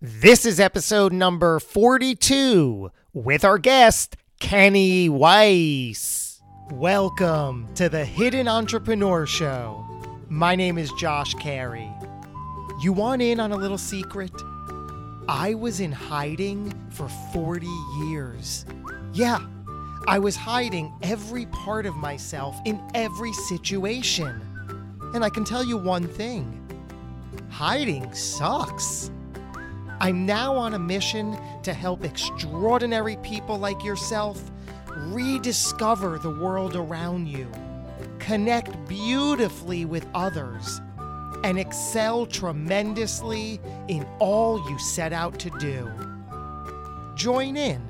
This is episode number 42 with our guest, Kenny Weiss. Welcome to the Hidden Entrepreneur Show. My name is Josh Carey. You want in on a little secret? I was in hiding for 40 years. Yeah, I was hiding every part of myself in every situation. And I can tell you one thing hiding sucks. I'm now on a mission to help extraordinary people like yourself rediscover the world around you, connect beautifully with others, and excel tremendously in all you set out to do. Join in.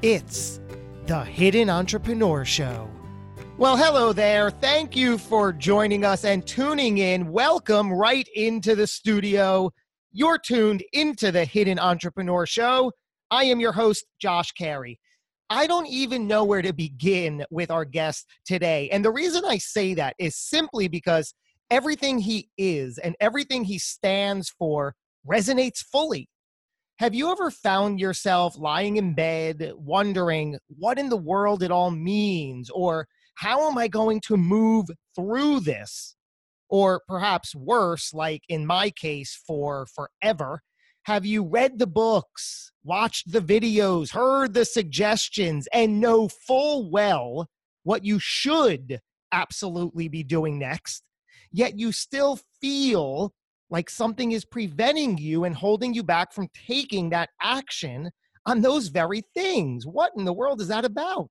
It's the Hidden Entrepreneur Show. Well, hello there. Thank you for joining us and tuning in. Welcome right into the studio. You're tuned into the Hidden Entrepreneur Show. I am your host, Josh Carey. I don't even know where to begin with our guest today. And the reason I say that is simply because everything he is and everything he stands for resonates fully. Have you ever found yourself lying in bed wondering what in the world it all means or how am I going to move through this? Or perhaps worse, like in my case, for forever. Have you read the books, watched the videos, heard the suggestions, and know full well what you should absolutely be doing next? Yet you still feel like something is preventing you and holding you back from taking that action on those very things. What in the world is that about?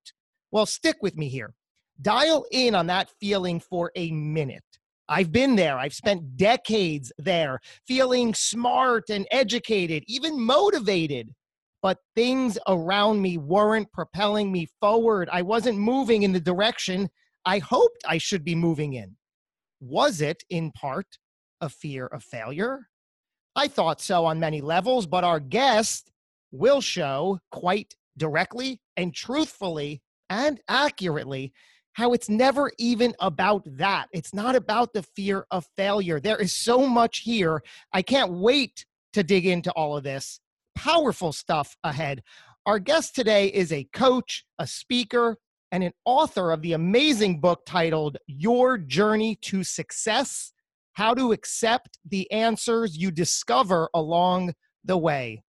Well, stick with me here. Dial in on that feeling for a minute. I've been there. I've spent decades there, feeling smart and educated, even motivated. But things around me weren't propelling me forward. I wasn't moving in the direction I hoped I should be moving in. Was it, in part, a fear of failure? I thought so on many levels, but our guest will show quite directly and truthfully and accurately how it's never even about that. It's not about the fear of failure. There is so much here. I can't wait to dig into all of this. Powerful stuff ahead. Our guest today is a coach, a speaker, and an author of the amazing book titled Your Journey to Success How to Accept the Answers You Discover Along the Way.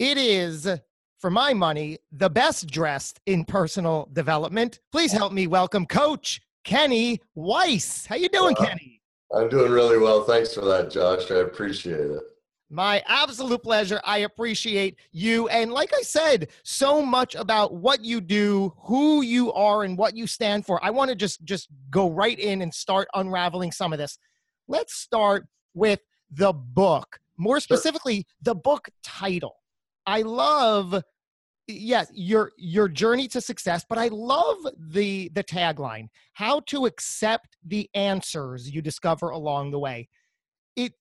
It is for my money, the best dressed in personal development. Please help me welcome Coach Kenny Weiss. How you doing, Kenny? I'm doing really well. Thanks for that, Josh. I appreciate it. My absolute pleasure. I appreciate you. And like I said, so much about what you do, who you are, and what you stand for. I want to just just go right in and start unraveling some of this. Let's start with the book. More specifically, sure. the book title. I love yes your your journey to success but i love the the tagline how to accept the answers you discover along the way. It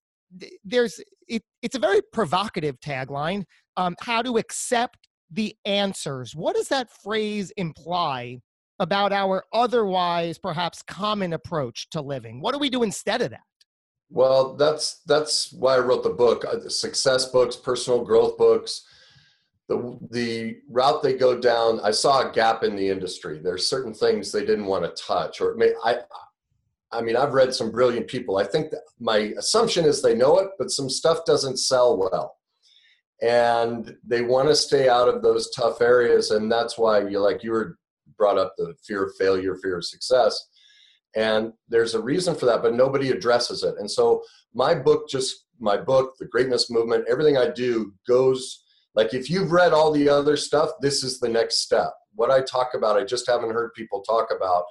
there's it it's a very provocative tagline um, how to accept the answers. What does that phrase imply about our otherwise perhaps common approach to living? What do we do instead of that? Well that's that's why i wrote the book uh, success books personal growth books the the route they go down i saw a gap in the industry. There's certain things they didn't want to touch or may, i i mean i've read some brilliant people. I think my assumption is they know it but some stuff doesn't sell well. And they want to stay out of those tough areas and that's why you like you were brought up the fear of failure fear of success. And there's a reason for that but nobody addresses it. And so my book just my book the greatness movement everything i do goes like if you've read all the other stuff, this is the next step. What I talk about, I just haven't heard people talk about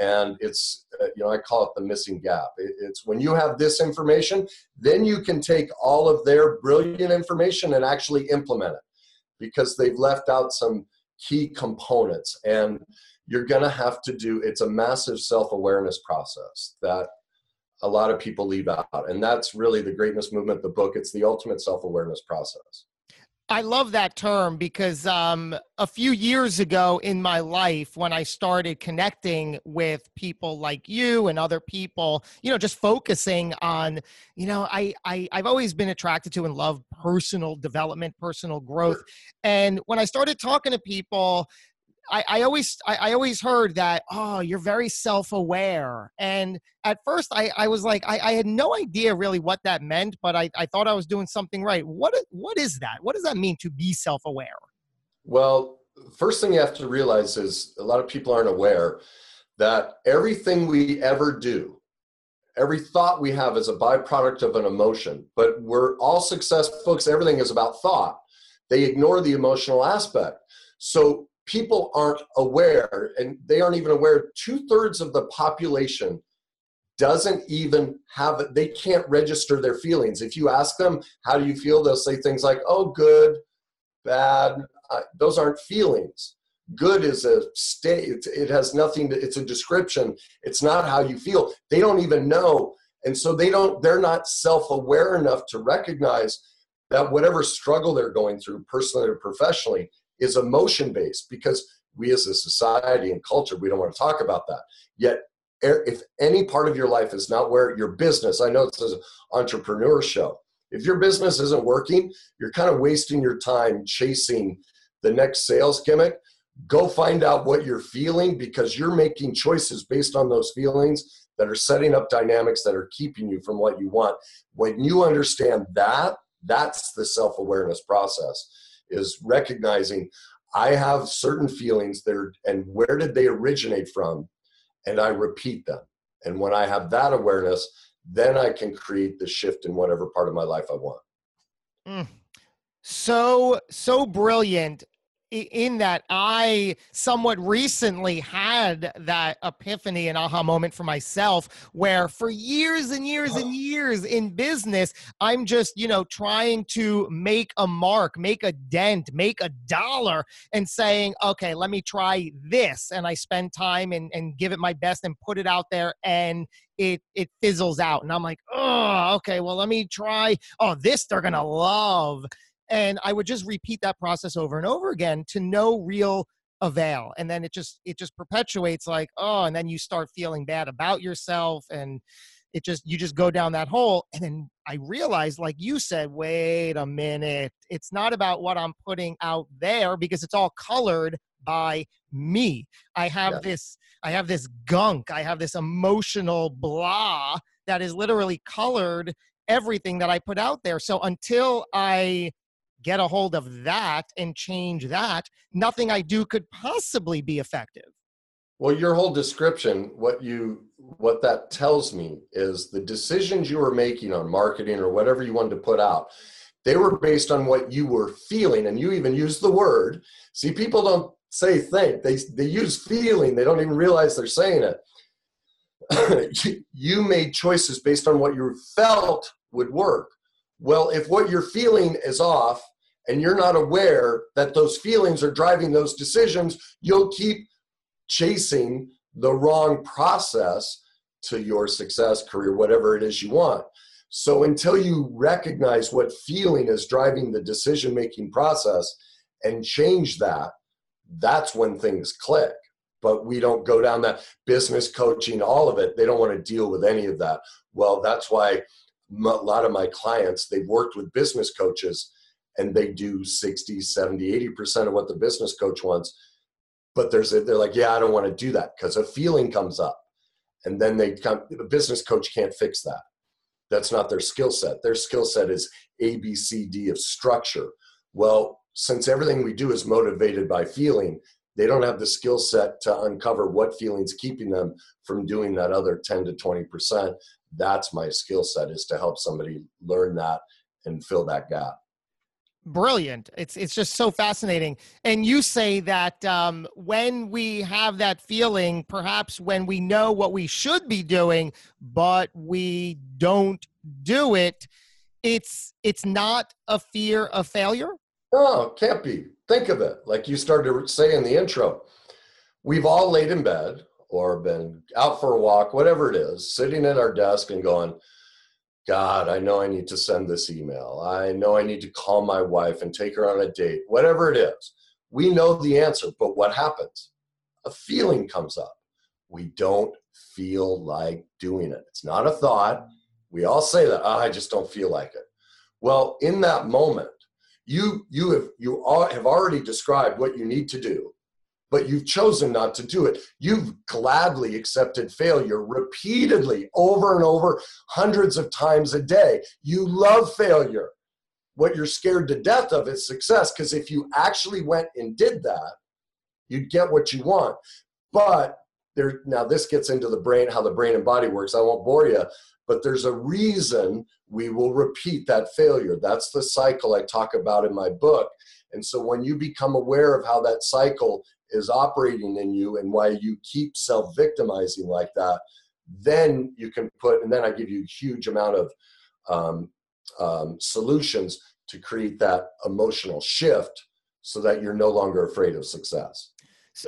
and it's uh, you know i call it the missing gap. It's when you have this information then you can take all of their brilliant information and actually implement it because they've left out some key components and you're going to have to do it's a massive self-awareness process that a lot of people leave out and that's really the greatness movement the book. It's the ultimate self-awareness process I love that term because um, a few years ago in my life, when I started connecting with people like you and other people, you know, just focusing on, you know, I, I I've always been attracted to and love personal development, personal growth, and when I started talking to people I, I always I, I, always heard that oh you're very self-aware and at first I, I was like I, I had no idea really what that meant but I, I thought I was doing something right. What what is that? What does that mean to be self-aware? Well first thing you have to realize is a lot of people aren't aware that everything we ever do every thought we have is a byproduct of an emotion but we're all success folks everything is about thought. They ignore the emotional aspect. So people aren't aware, and they aren't even aware, two thirds of the population doesn't even have it, they can't register their feelings. If you ask them, how do you feel? They'll say things like, oh, good, bad. Uh, those aren't feelings. Good is a state, it, has nothing to, it's a description. It's not how you feel. They don't even know. And so they don't, they're not self aware enough to recognize that whatever struggle they're going through, personally or professionally, is emotion based because we as a society and culture we don't want to talk about that. Yet if any part of your life is not where your business i know this is an entrepreneur show. If your business isn't working you're kind of wasting your time chasing the next sales gimmick. Go find out what you're feeling because you're making choices based on those feelings that are setting up dynamics that are keeping you from what you want. When you understand that that's the self-awareness process is recognizing I have certain feelings there and where did they originate from? And I repeat them. And when I have that awareness, then I can create the shift in whatever part of my life I want. Mm. So, so brilliant in that I somewhat recently had that epiphany and aha moment for myself where for years and years and oh. years in business, I'm just, you know, trying to make a mark, make a dent, make a dollar and saying, okay, let me try this. And I spend time and, and give it my best and put it out there and it it fizzles out. And I'm like, oh, okay, well, let me try. Oh, this they're gonna love and i would just repeat that process over and over again to no real avail and then it just it just perpetuates like oh and then you start feeling bad about yourself and it just you just go down that hole and then i realized like you said wait a minute it's not about what i'm putting out there because it's all colored by me i have yeah. this i have this gunk i have this emotional blah that is literally colored everything that i put out there so until i get a hold of that and change that, nothing I do could possibly be effective. Well, your whole description, what you what that tells me is the decisions you were making on marketing or whatever you wanted to put out, they were based on what you were feeling, and you even used the word. See, people don't say think; they they use feeling. They don't even realize they're saying it. you made choices based on what you felt would work. Well, if what you're feeling is off, and you're not aware that those feelings are driving those decisions, you'll keep chasing the wrong process to your success, career, whatever it is you want. So until you recognize what feeling is driving the decision making process and change that, that's when things click. But we don't go down that business coaching, all of it. They don't want to deal with any of that. Well, that's why a lot of my clients, they've worked with business coaches and they do 60 70 80% of what the business coach wants but there's a, they're like yeah i don't want to do that because a feeling comes up. And then they come the business coach can't fix that. That's not their skill set. Their skill set is a b c d of structure. Well since everything we do is motivated by feeling they don't have the skill set to uncover what feelings keeping them from doing that other 10 to 20% that's my skill set is to help somebody learn that and fill that gap brilliant. It's it's just so fascinating. And you say that um, when we have that feeling, perhaps when we know what we should be doing, but we don't do it, it's it's not a fear of failure. Oh, can't be. Think of it like you started to say in the intro. We've all laid in bed or been out for a walk, whatever it is, sitting at our desk and going, God, I know I need to send this email. I know I need to call my wife and take her on a date, whatever it is. We know the answer, but what happens? A feeling comes up. We don't feel like doing it. It's not a thought. We all say that, oh, I just don't feel like it. Well, in that moment, you you have you have already described what you need to do but you've chosen not to do it. You've gladly accepted failure repeatedly, over and over, hundreds of times a day. You love failure. What you're scared to death of is success, because if you actually went and did that, you'd get what you want. But there, now this gets into the brain, how the brain and body works. I won't bore you, but there's a reason we will repeat that failure. That's the cycle I talk about in my book. And so when you become aware of how that cycle is operating in you and why you keep self victimizing like that, then you can put, and then I give you a huge amount of um, um, solutions to create that emotional shift so that you're no longer afraid of success.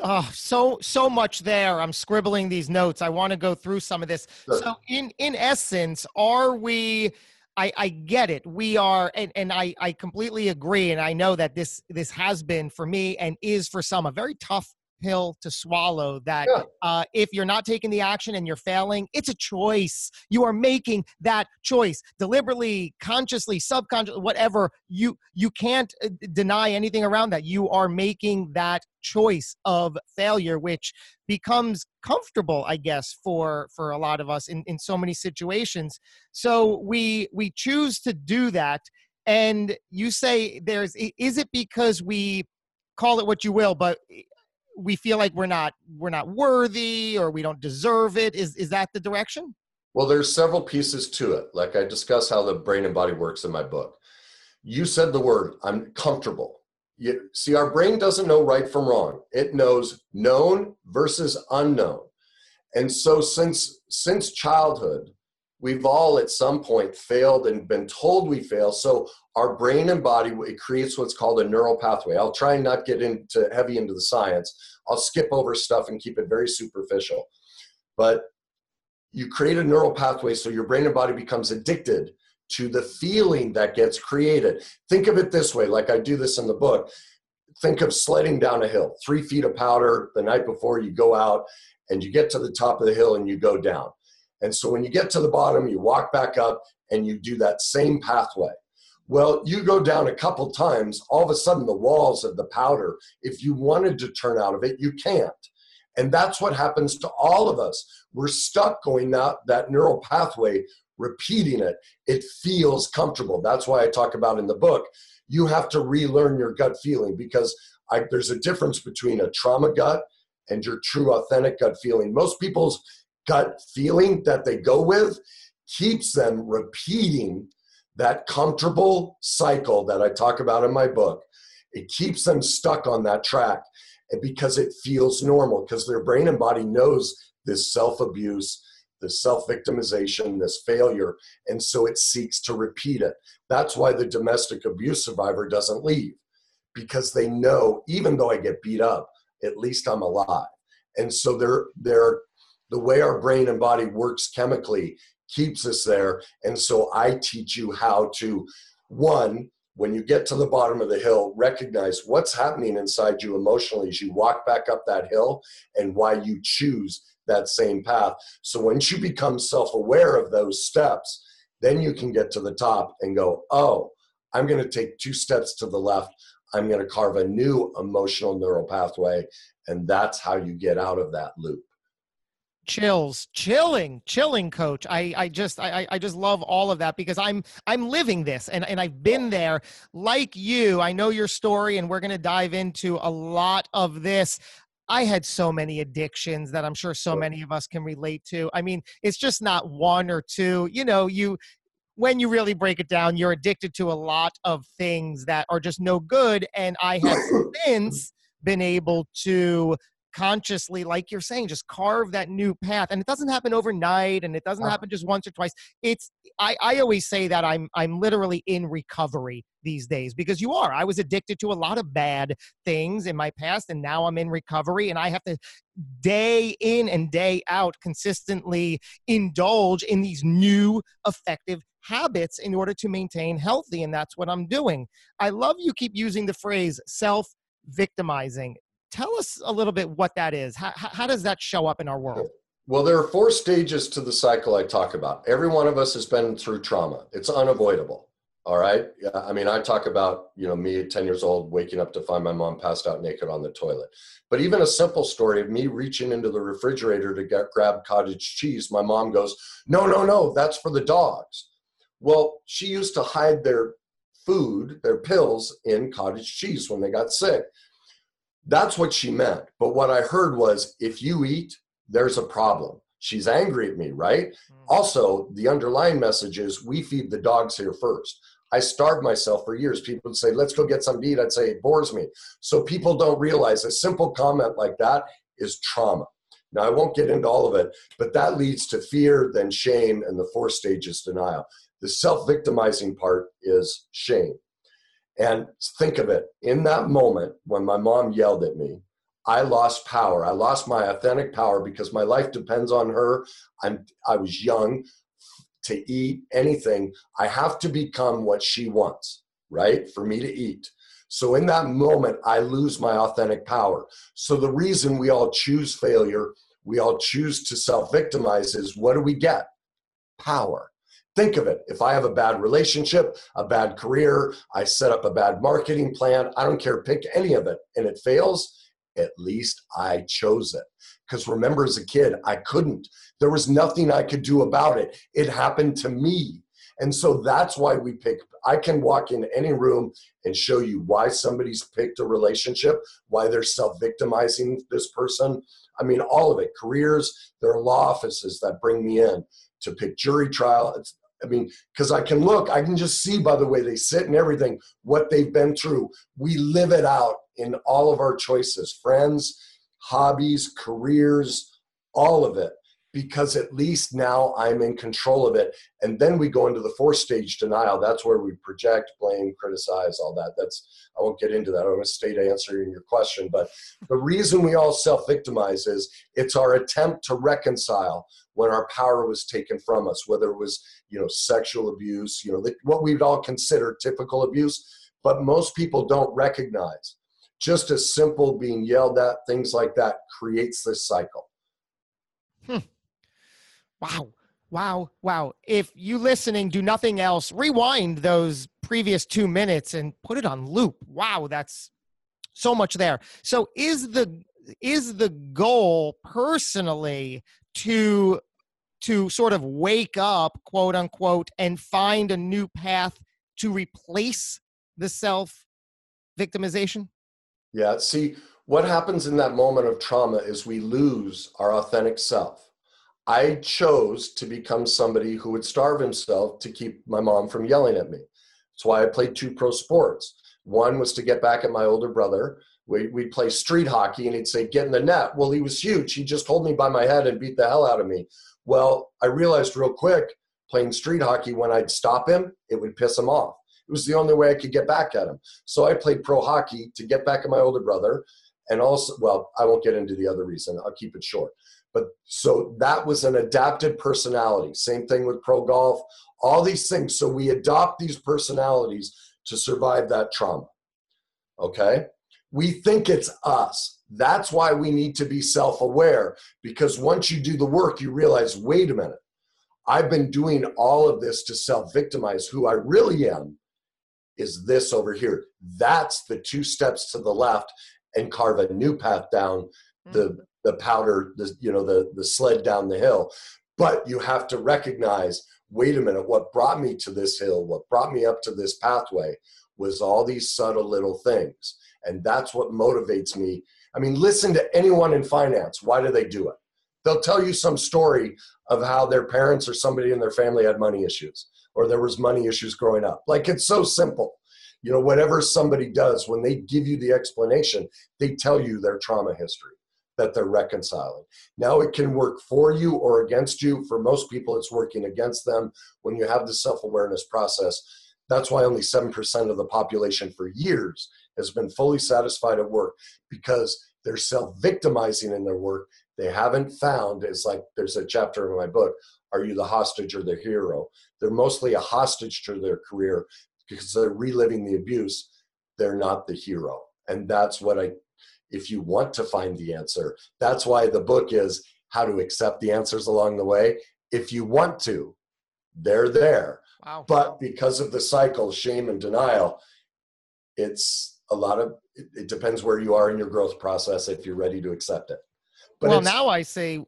Oh, so so much there. I'm scribbling these notes. I want to go through some of this. Sure. So, in in essence, are we? I, I get it. We are, and, and I, I completely agree. And I know that this this has been for me and is for some a very tough pill to swallow that yeah. uh, if you're not taking the action and you're failing it's a choice. You are making that choice deliberately consciously subconsciously whatever. You you can't uh, deny anything around that. You are making that choice of failure which becomes comfortable i guess for for a lot of us in in so many situations. So we we choose to do that. And you say there's is it because we call it what you will but we feel like we're not we're not worthy or we don't deserve it. Is is that the direction? Well there's several pieces to it. Like i discuss how the brain and body works in my book. You said the word i'm comfortable. You see our brain doesn't know right from wrong. It knows known versus unknown. And so since since childhood we've all at some point failed and been told we fail. So our brain and body it creates what's called a neural pathway. I'll try and not get into heavy into the science. I'll skip over stuff and keep it very superficial. But you create a neural pathway so your brain and body becomes addicted to the feeling that gets created. Think of it this way like i do this in the book. Think of sledding down a hill. Three feet of powder the night before you go out and you get to the top of the hill and you go down. And so when you get to the bottom, you walk back up and you do that same pathway. Well, you go down a couple times, all of a sudden the walls of the powder, if you wanted to turn out of it, you can't. And that's what happens to all of us. We're stuck going that, that neural pathway, repeating it. It feels comfortable. That's why I talk about in the book, you have to relearn your gut feeling because I, there's a difference between a trauma gut and your true authentic gut feeling. Most people's gut feeling that they go with keeps them repeating that comfortable cycle that I talk about in my book. It keeps them stuck on that track because it feels normal, because their brain and body knows this self abuse, this self victimization, this failure, and so it seeks to repeat it. That's why the domestic abuse survivor doesn't leave, because they know even though I get beat up, at least I'm alive. And so they're they're the way our brain and body works chemically keeps us there. And so I teach you how to, one, when you get to the bottom of the hill, recognize what's happening inside you emotionally as you walk back up that hill and why you choose that same path. So once you become self aware of those steps, then you can get to the top and go, oh, I'm going to take two steps to the left. I'm going to carve a new emotional neural pathway. And that's how you get out of that loop chills chilling chilling coach i i just i i just love all of that because i'm i'm living this and and i've been there like you i know your story and we're going to dive into a lot of this I had so many addictions that I'm sure so many of us can relate to. I mean, it's just not one or two. You know, you when you really break it down, you're addicted to a lot of things that are just no good. And I have since been able to consciously like you're saying just carve that new path and it doesn't happen overnight and it doesn't happen just once or twice. It's I, I always say that i'm i'm literally in recovery these days because you are. I was addicted to a lot of bad things in my past and now i'm in recovery and i have to day in and day out consistently indulge in these new effective habits in order to maintain healthy and that's what i'm doing. I love you keep using the phrase self victimizing tell us a little bit what that is. How, how does that show up in our world? Well, there are four stages to the cycle I talk about. Every one of us has been through trauma. It's unavoidable. All right. I mean, I talk about, you know, me at 10 years old waking up to find my mom passed out naked on the toilet. But even a simple story of me reaching into the refrigerator to get grab cottage cheese, my mom goes, No, no, no, that's for the dogs. Well, she used to hide their food, their pills in cottage cheese when they got sick. That's what she meant. But what I heard was if you eat, there's a problem. She's angry at me, right? Mm-hmm. Also, the underlying message is we feed the dogs here first. I starved myself for years. People would say, let's go get some to eat. I'd say, it bores me. So people don't realize a simple comment like that is trauma. Now, I won't get into all of it, but that leads to fear, then shame, and the fourth stage is denial. The self victimizing part is shame. And think of it in that moment when my mom yelled at me, I lost power. I lost my authentic power because my life depends on her. I'm I was young to eat anything. I have to become what she wants, right? For me to eat. So in that moment, I lose my authentic power. So the reason we all choose failure, we all choose to self victimize is what do we get? Power. Think of it. If I have a bad relationship, a bad career, I set up a bad marketing plan, I don't care, pick any of it, and it fails, at least I chose it. Because remember, as a kid, I couldn't. There was nothing I could do about it. It happened to me. And so that's why we pick. I can walk in any room and show you why somebody's picked a relationship, why they're self victimizing this person. I mean, all of it careers, there are law offices that bring me in to pick jury trial. I mean, because I can look, I can just see by the way they sit and everything what they've been through. We live it out in all of our choices friends, hobbies, careers, all of it, because at least now I'm in control of it. And then we go into the fourth stage denial. That's where we project, blame, criticize, all that. That's, I won't get into that. I'm going to stay to answering your question. But the reason we all self victimize is it's our attempt to reconcile when our power was taken from us, whether it was you know sexual abuse, you know what we'd all consider typical abuse, but most people don't recognize. Just as simple being yelled at, things like that creates this cycle. Hmm. Wow. Wow, wow. If you listening do nothing else, rewind those previous two minutes and put it on loop. Wow, that's so much there. So is the is the goal personally to to sort of wake up, quote unquote, and find a new path to replace the self victimization? Yeah. See, what happens in that moment of trauma is we lose our authentic self. I chose to become somebody who would starve himself to keep my mom from yelling at me. That's why I played two pro sports. One was to get back at my older brother. We, we'd play street hockey and he'd say, Get in the net. Well, he was huge. He just hold me by my head and beat the hell out of me. Well, I realized real quick playing street hockey, when I'd stop him, it would piss him off. It was the only way I could get back at him. So I played pro hockey to get back at my older brother. And also, well, I won't get into the other reason. I'll keep it short. But so that was an adapted personality. Same thing with pro golf, all these things. So we adopt these personalities to survive that trauma. Okay? We think it's us. That's why we need to be self aware because once you do the work, you realize wait a minute, I've been doing all of this to self victimize. Who I really am is this over here. That's the two steps to the left and carve a new path down the mm-hmm. the powder the you know the the sled down the hill but you have to recognize wait a minute what brought me to this hill what brought me up to this pathway was all these subtle little things and that's what motivates me I mean, listen to anyone in finance. Why do they do it? They'll tell you some story of how their parents or somebody in their family had money issues. or there was money issues growing up. Like it's so simple. You know, whatever somebody does, when they give you the explanation, they tell you their trauma history that they're reconciling. Now it can work for you or against you. For most people, it's working against them when you have the self awareness process. That's why only 7% of the population for years has been fully satisfied at work because they're self victimizing in their work. They haven't found, it's like there's a chapter in my book, Are You the Hostage or the Hero? They're mostly a hostage to their career because they're reliving the abuse. They're not the hero. And that's what I if you want to find the answer. That's why the book is how to accept the answers along the way. If you want to, they're there. Wow. But because of the cycle, shame and denial, it's a lot of it, it depends where you are in your growth process if you're ready to accept it. But well, now I see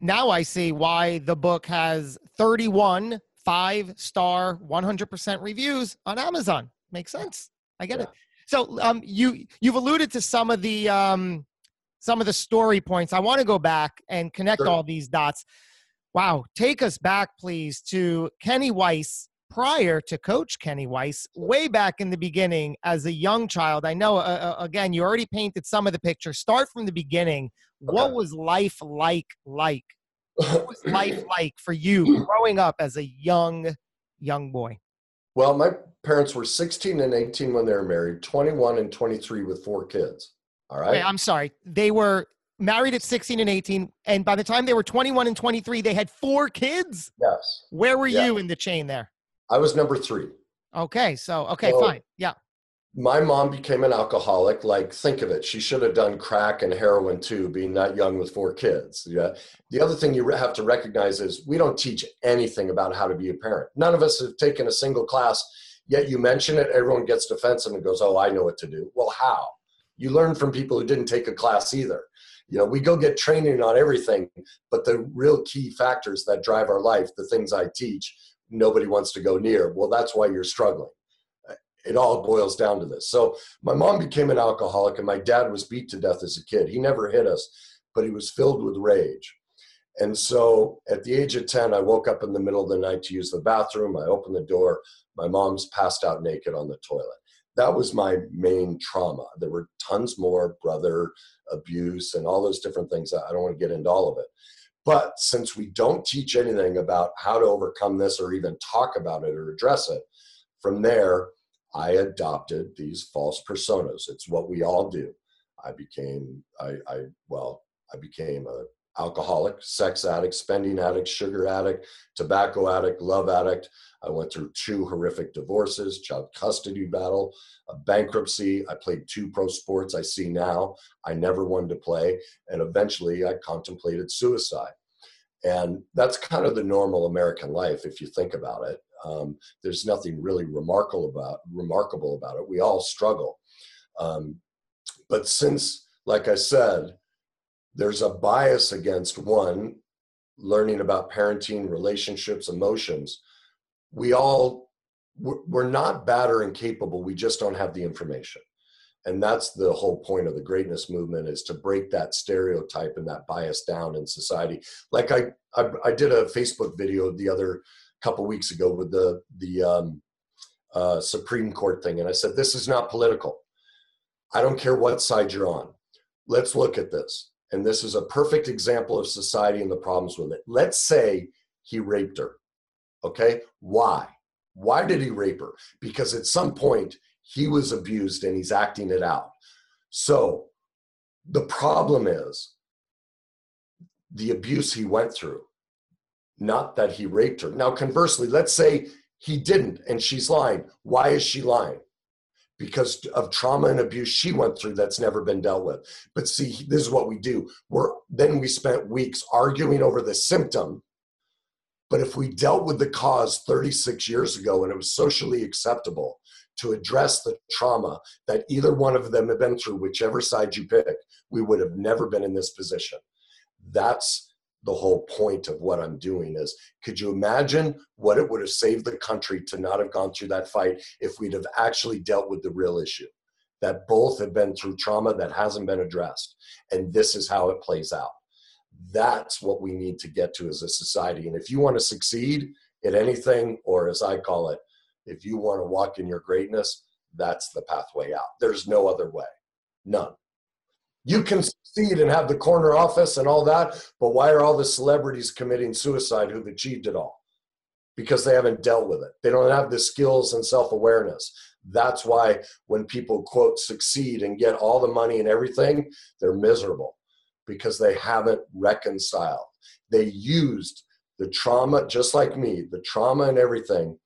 now I see why the book has 31 five star 100% reviews on Amazon. Makes sense. I get yeah. it. So um, you you've alluded to some of the um, some of the story points. I want to go back and connect sure. all these dots. Wow, take us back, please, to Kenny Weiss prior to Coach Kenny Weiss, way back in the beginning as a young child. I know, uh, uh again, you already painted some of the picture. Start from the beginning. Okay. What was life like? Like, what was life like for you growing up as a young young boy? Well, my parents were 16 and 18 when they were married, 21 and 23 with four kids. All right. Wait, I'm sorry. They were married at 16 and 18, and by the time they were 21 and 23, they had four kids. Yes. Where were yeah. you in the chain there? I was number three. Okay. So, okay, so, fine. Yeah my mom became an alcoholic like think of it she should have done crack and heroin too being that young with four kids yeah the other thing you have to recognize is we don't teach anything about how to be a parent none of us have taken a single class yet you mention it everyone gets defensive and goes oh i know what to do well how you learn from people who didn't take a class either you know we go get training on everything but the real key factors that drive our life the things i teach nobody wants to go near well that's why you're struggling it all boils down to this. So my mom became an alcoholic and my dad was beat to death as a kid. He never hit us, but he was filled with rage. And so at the age of 10, I woke up in the middle of the night to use the bathroom. I opened the door. My mom's passed out naked on the toilet. That was my main trauma. There were tons more brother abuse and all those different things. I don't want to get into all of it. But since we don't teach anything about how to overcome this or even talk about it or address it, from there, I adopted these false personas. It's what we all do. I became, I, I well, I became a alcoholic, sex addict, spending addict, sugar addict, tobacco addict, love addict. I went through two horrific divorces, child custody battle, a bankruptcy. I played two pro sports I see now. I never wanted to play. And eventually I contemplated suicide. And that's kind of the normal American life if you think about it. Um, there's nothing really remarkable about remarkable about it. We all struggle, um, but since, like I said, there's a bias against one learning about parenting, relationships, emotions. We all we're not bad or incapable. We just don't have the information and that's the whole point of the greatness movement is to break that stereotype and that bias down in society like i i, I did a facebook video the other couple weeks ago with the the um, uh, Supreme Court thing, and I said this is not political. I don't care what side you're on. Let's look at this, and this is a perfect example of society and the problems with it. Let's say he raped her. Okay, why? Why did he rape her? Because at some point he was abused and he's acting it out. So the problem is the abuse he went through not that he raped her. Now, conversely, let's say he didn't and she's lying. Why is she lying? Because of trauma and abuse she went through that's never been dealt with. But see, this is what we do. We're then we spent weeks arguing over the symptom. But if we dealt with the cause 36 years ago and it was socially acceptable to address the trauma that either one of them had been through, whichever side you pick, we would have never been in this position. That's the whole point of what I'm doing is could you imagine what it would have saved the country to not have gone through that fight if we'd have actually dealt with the real issue? That both have been through trauma that hasn't been addressed. And this is how it plays out. That's what we need to get to as a society. And if you want to succeed, at anything, or as I call it, if you want to walk in your greatness, that's the pathway out. There's no other way. None. You can succeed and have the corner office and all that, but why are all the celebrities committing suicide who've achieved it all? Because they haven't dealt with it. They don't have the skills and self awareness. That's why when people, quote, succeed and get all the money and everything, they're miserable because they haven't reconciled. They used the trauma, just like me, the trauma and everything.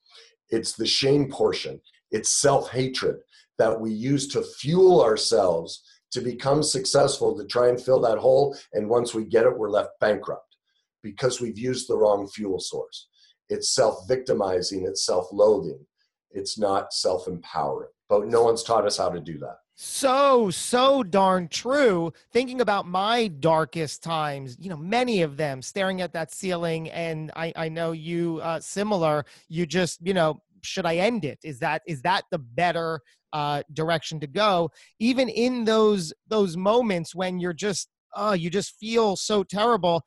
It's the shame portion, it's self hatred that we use to fuel ourselves to become successful to try and fill that hole. And once we get it, we're left bankrupt because we've used the wrong fuel source. It's self victimizing, it's self loathing, it's not self empowering. But no one's taught us how to do that. So, so darn true. Thinking about my darkest times, you know, many of them staring at that ceiling, and I, I know you uh, similar. You just, you know, should I end it? Is that is that the better uh, direction to go? Even in those those moments when you're just, oh, you just feel so terrible.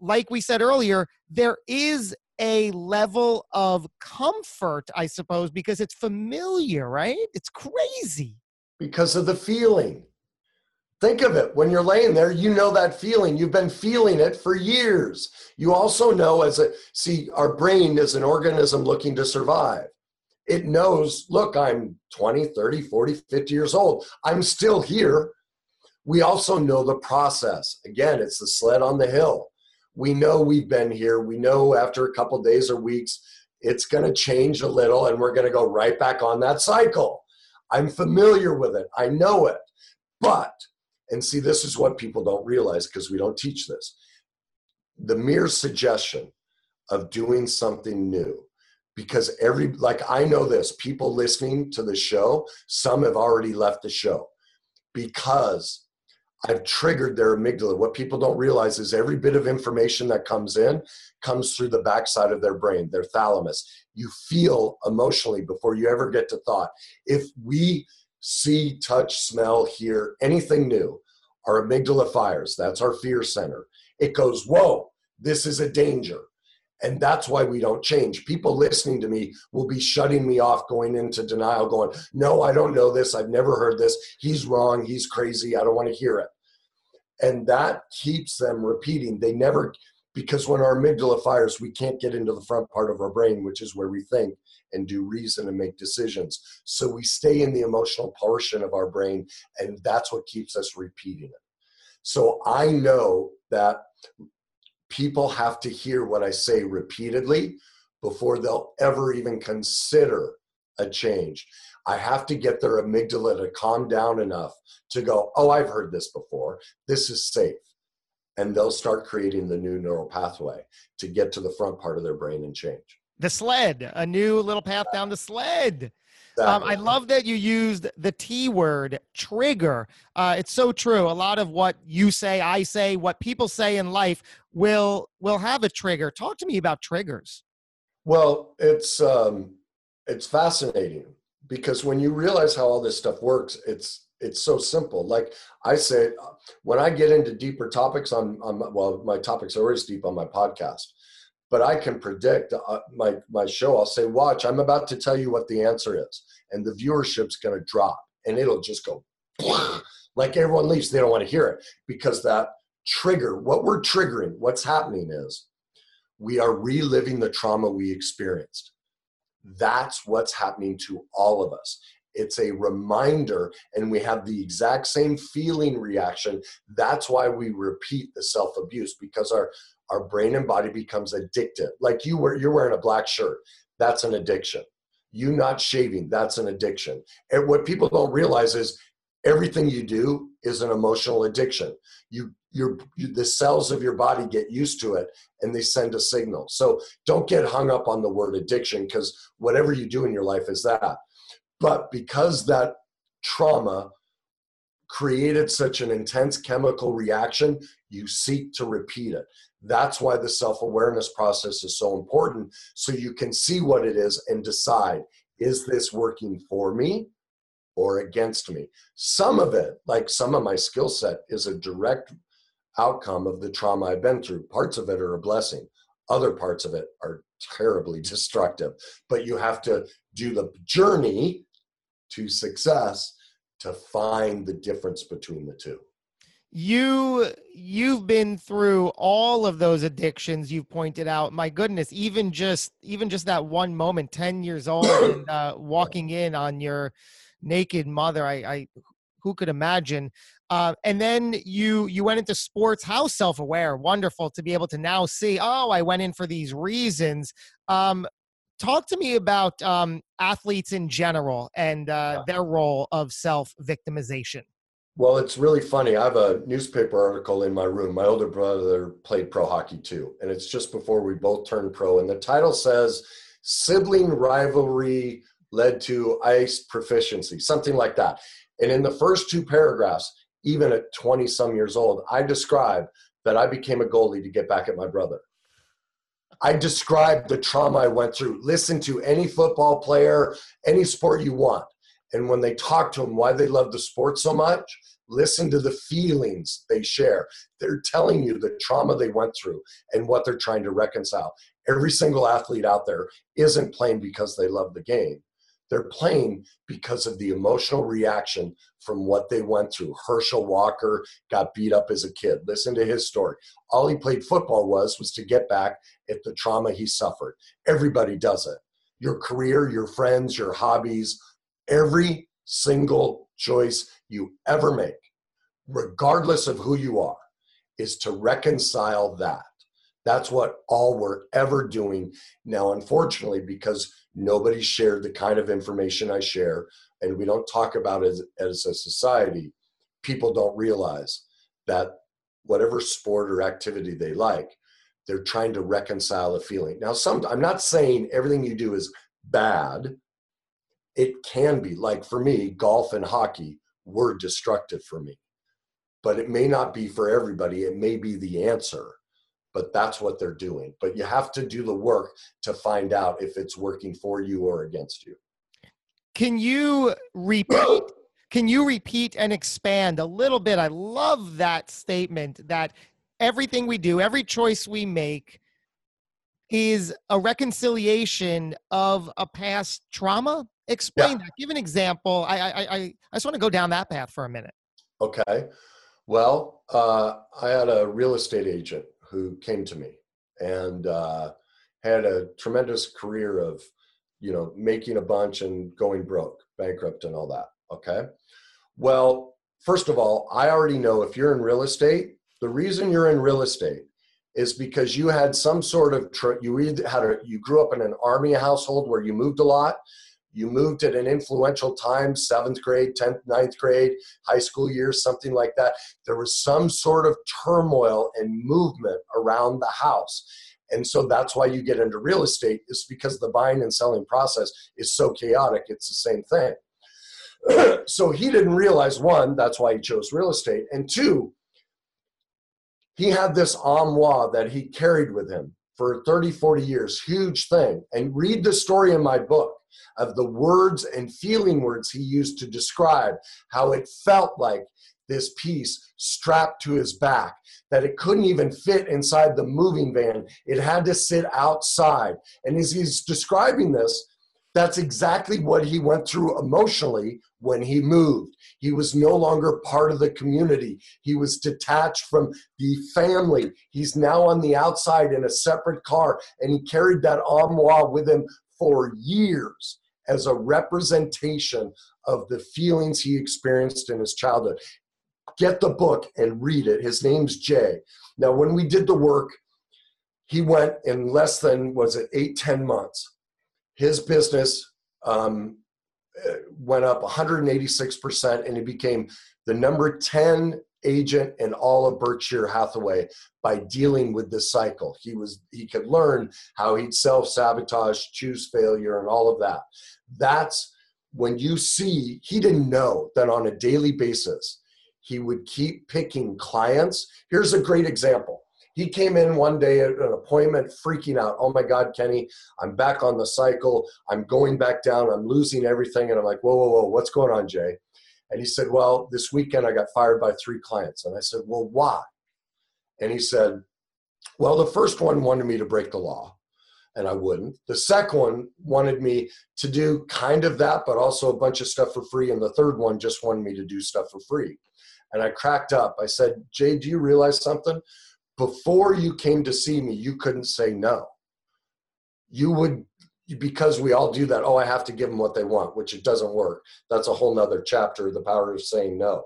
Like we said earlier, there is a level of comfort, I suppose, because it's familiar, right? It's crazy because of the feeling. Think of it when you're laying there, you know that feeling. You've been feeling it for years. You also know, as a see, our brain is an organism looking to survive. It knows, look, I'm 20, 30, 40, 50 years old. I'm still here. We also know the process. Again, it's the sled on the hill. We know we've been here. We know after a couple days or weeks, it's going to change a little and we're going to go right back on that cycle. I'm familiar with it. I know it. But, and see, this is what people don't realize because we don't teach this. The mere suggestion of doing something new, because every, like I know this, people listening to the show, some have already left the show because I've triggered their amygdala. What people don't realize is every bit of information that comes in comes through the backside of their brain, their thalamus. You feel emotionally before you ever get to thought. If we see, touch, smell, hear anything new, our amygdala fires. That's our fear center. It goes, whoa, this is a danger. And that's why we don't change. People listening to me will be shutting me off, going into denial, going, No, I don't know this. I've never heard this. He's wrong. He's crazy. I don't want to hear it. And that keeps them repeating. They never, because when our amygdala fires, we can't get into the front part of our brain, which is where we think and do reason and make decisions. So we stay in the emotional portion of our brain, and that's what keeps us repeating it. So I know that people have to hear what I say repeatedly before they'll ever even consider a change. I have to get their amygdala to calm down enough to go, oh, I've heard this before. This is safe. And they'll start creating the new neural pathway to get to the front part of their brain and change. The sled, a new little path down the sled. Um, I love that you used the T word, trigger. Uh, it's so true. A lot of what you say, I say, what people say in life will will have a trigger. Talk to me about triggers. Well, it's um, it's fascinating because when you realize how all this stuff works, it's it's so simple. Like I say, when I get into deeper topics on on well, my topics are always deep on my podcast but I can predict uh, my my show. I'll say, "Watch, I'm about to tell you what the answer is," and the viewership's going to drop, and it'll just go like everyone leaves. They don't want to hear it because that trigger. What we're triggering, what's happening is we are reliving the trauma we experienced. That's what's happening to all of us. It's a reminder, and we have the exact same feeling reaction. That's why we repeat the self abuse because our our brain and body becomes addicted. Like you were, you're wearing a black shirt. That's an addiction. You not shaving, that's an addiction. And what people don't realize is everything you do is an emotional addiction. You, your, you, the cells of your body get used to it and they send a signal. So don't get hung up on the word addiction because whatever you do in your life is that. But because that trauma created such an intense chemical reaction, you seek to repeat it. That's why the self awareness process is so important. So you can see what it is and decide is this working for me or against me? Some of it, like some of my skill set, is a direct outcome of the trauma I've been through. Parts of it are a blessing, other parts of it are terribly destructive. But you have to do the journey to success to find the difference between the two. You you've been through all of those addictions you've pointed out. My goodness even just even just that one moment 10 years old and uh, walking in on your naked mother i i who could imagine? Uh, and then you you went into sports. How self-aware. Wonderful to be able to now see oh i went in for these reasons. Um, talk to me about um, athletes in general and uh, their role of self-victimization well, it's really funny. I have a newspaper article in my room. My older brother played pro hockey too, and it's just before we both turned pro. And the title says Sibling Rivalry Led to Ice Proficiency, something like that. And in the first two paragraphs, even at 20 some years old, I describe that I became a goalie to get back at my brother. I describe the trauma I went through. Listen to any football player, any sport you want. And when they talk to them why they love the sport so much, listen to the feelings they share. They're telling you the trauma they went through and what they're trying to reconcile. Every single athlete out there isn't playing because they love the game. They're playing because of the emotional reaction from what they went through. Herschel Walker got beat up as a kid. Listen to his story. All he played football was was to get back at the trauma he suffered. Everybody does it. Your career, your friends, your hobbies, every single choice you ever make, regardless of who you are, is to reconcile that. That's what all we're ever doing now, unfortunately, because nobody shared the kind of information I share, and we don't talk about it as, as a society. People don't realize that whatever sport or activity they like, they're trying to reconcile a feeling. Now, some I'm not saying everything you do is bad. It can be. Like for me golf and hockey were destructive for me. But it may not be for everybody. It may be the answer but that's what they're doing but you have to do the work to find out if it's working for you or against you can you repeat can you repeat and expand a little bit i love that statement that everything we do every choice we make is a reconciliation of a past trauma Explain yeah. that. Give an example. I, I, I, I just want to go down that path for a minute. Okay. Well, uh, I had a real estate agent who came to me and uh, had a tremendous career of, you know, making a bunch and going broke, bankrupt, and all that. Okay. Well, first of all, I already know if you're in real estate, the reason you're in real estate is because you had some sort of you either had a you grew up in an army household where you moved a lot you moved at an influential time seventh grade 10th ninth grade high school years something like that. There was some sort of turmoil and movement around the house. And so that's why you get into real estate is because the buying and selling process is so chaotic it's the same thing. So he didn't realize one that's why he chose real estate and two he had this armoire that he carried with him for 30 40 years huge thing. And read the story in my book of the words and feeling words he used to describe how it felt like this piece strapped to his back, that it couldn't even fit inside the moving van. It had to sit outside. And as he's describing this, that's exactly what he went through emotionally when he moved. He was no longer part of the community. He was detached from the family. He's now on the outside in a separate car, and he carried that armoire with him for years as a representation of the feelings he experienced in his childhood. Get the book and read it. His name's Jay. Now, when we did the work, he went in less than, was it eight, ten months. His business um, went up 186%, and he became the number 10 agent in all of Berkshire Hathaway by dealing with this cycle. He was he could learn how he'd self-sabotage, choose failure, and all of that. That's when you see he didn't know that on a daily basis he would keep picking clients. Here's a great example. He came in one day at an appointment freaking out. Oh my God, Kenny, I'm back on the cycle. I'm going back down. I'm losing everything. And I'm like, whoa, whoa, whoa, what's going on, Jay? And he said, Well, this weekend I got fired by three clients. And I said, Well, why? And he said, Well, the first one wanted me to break the law. and I wouldn't. The second one wanted me to do kind of that, but also a bunch of stuff for free. And the third one just wanted me to do stuff for free. And I cracked up. I said, Jay, do you realize something? Before you came to see me, you couldn't say no. You would, because we all do that, oh, I have to give them what they want, which it doesn't work. That's a whole nother chapter, the power of saying no.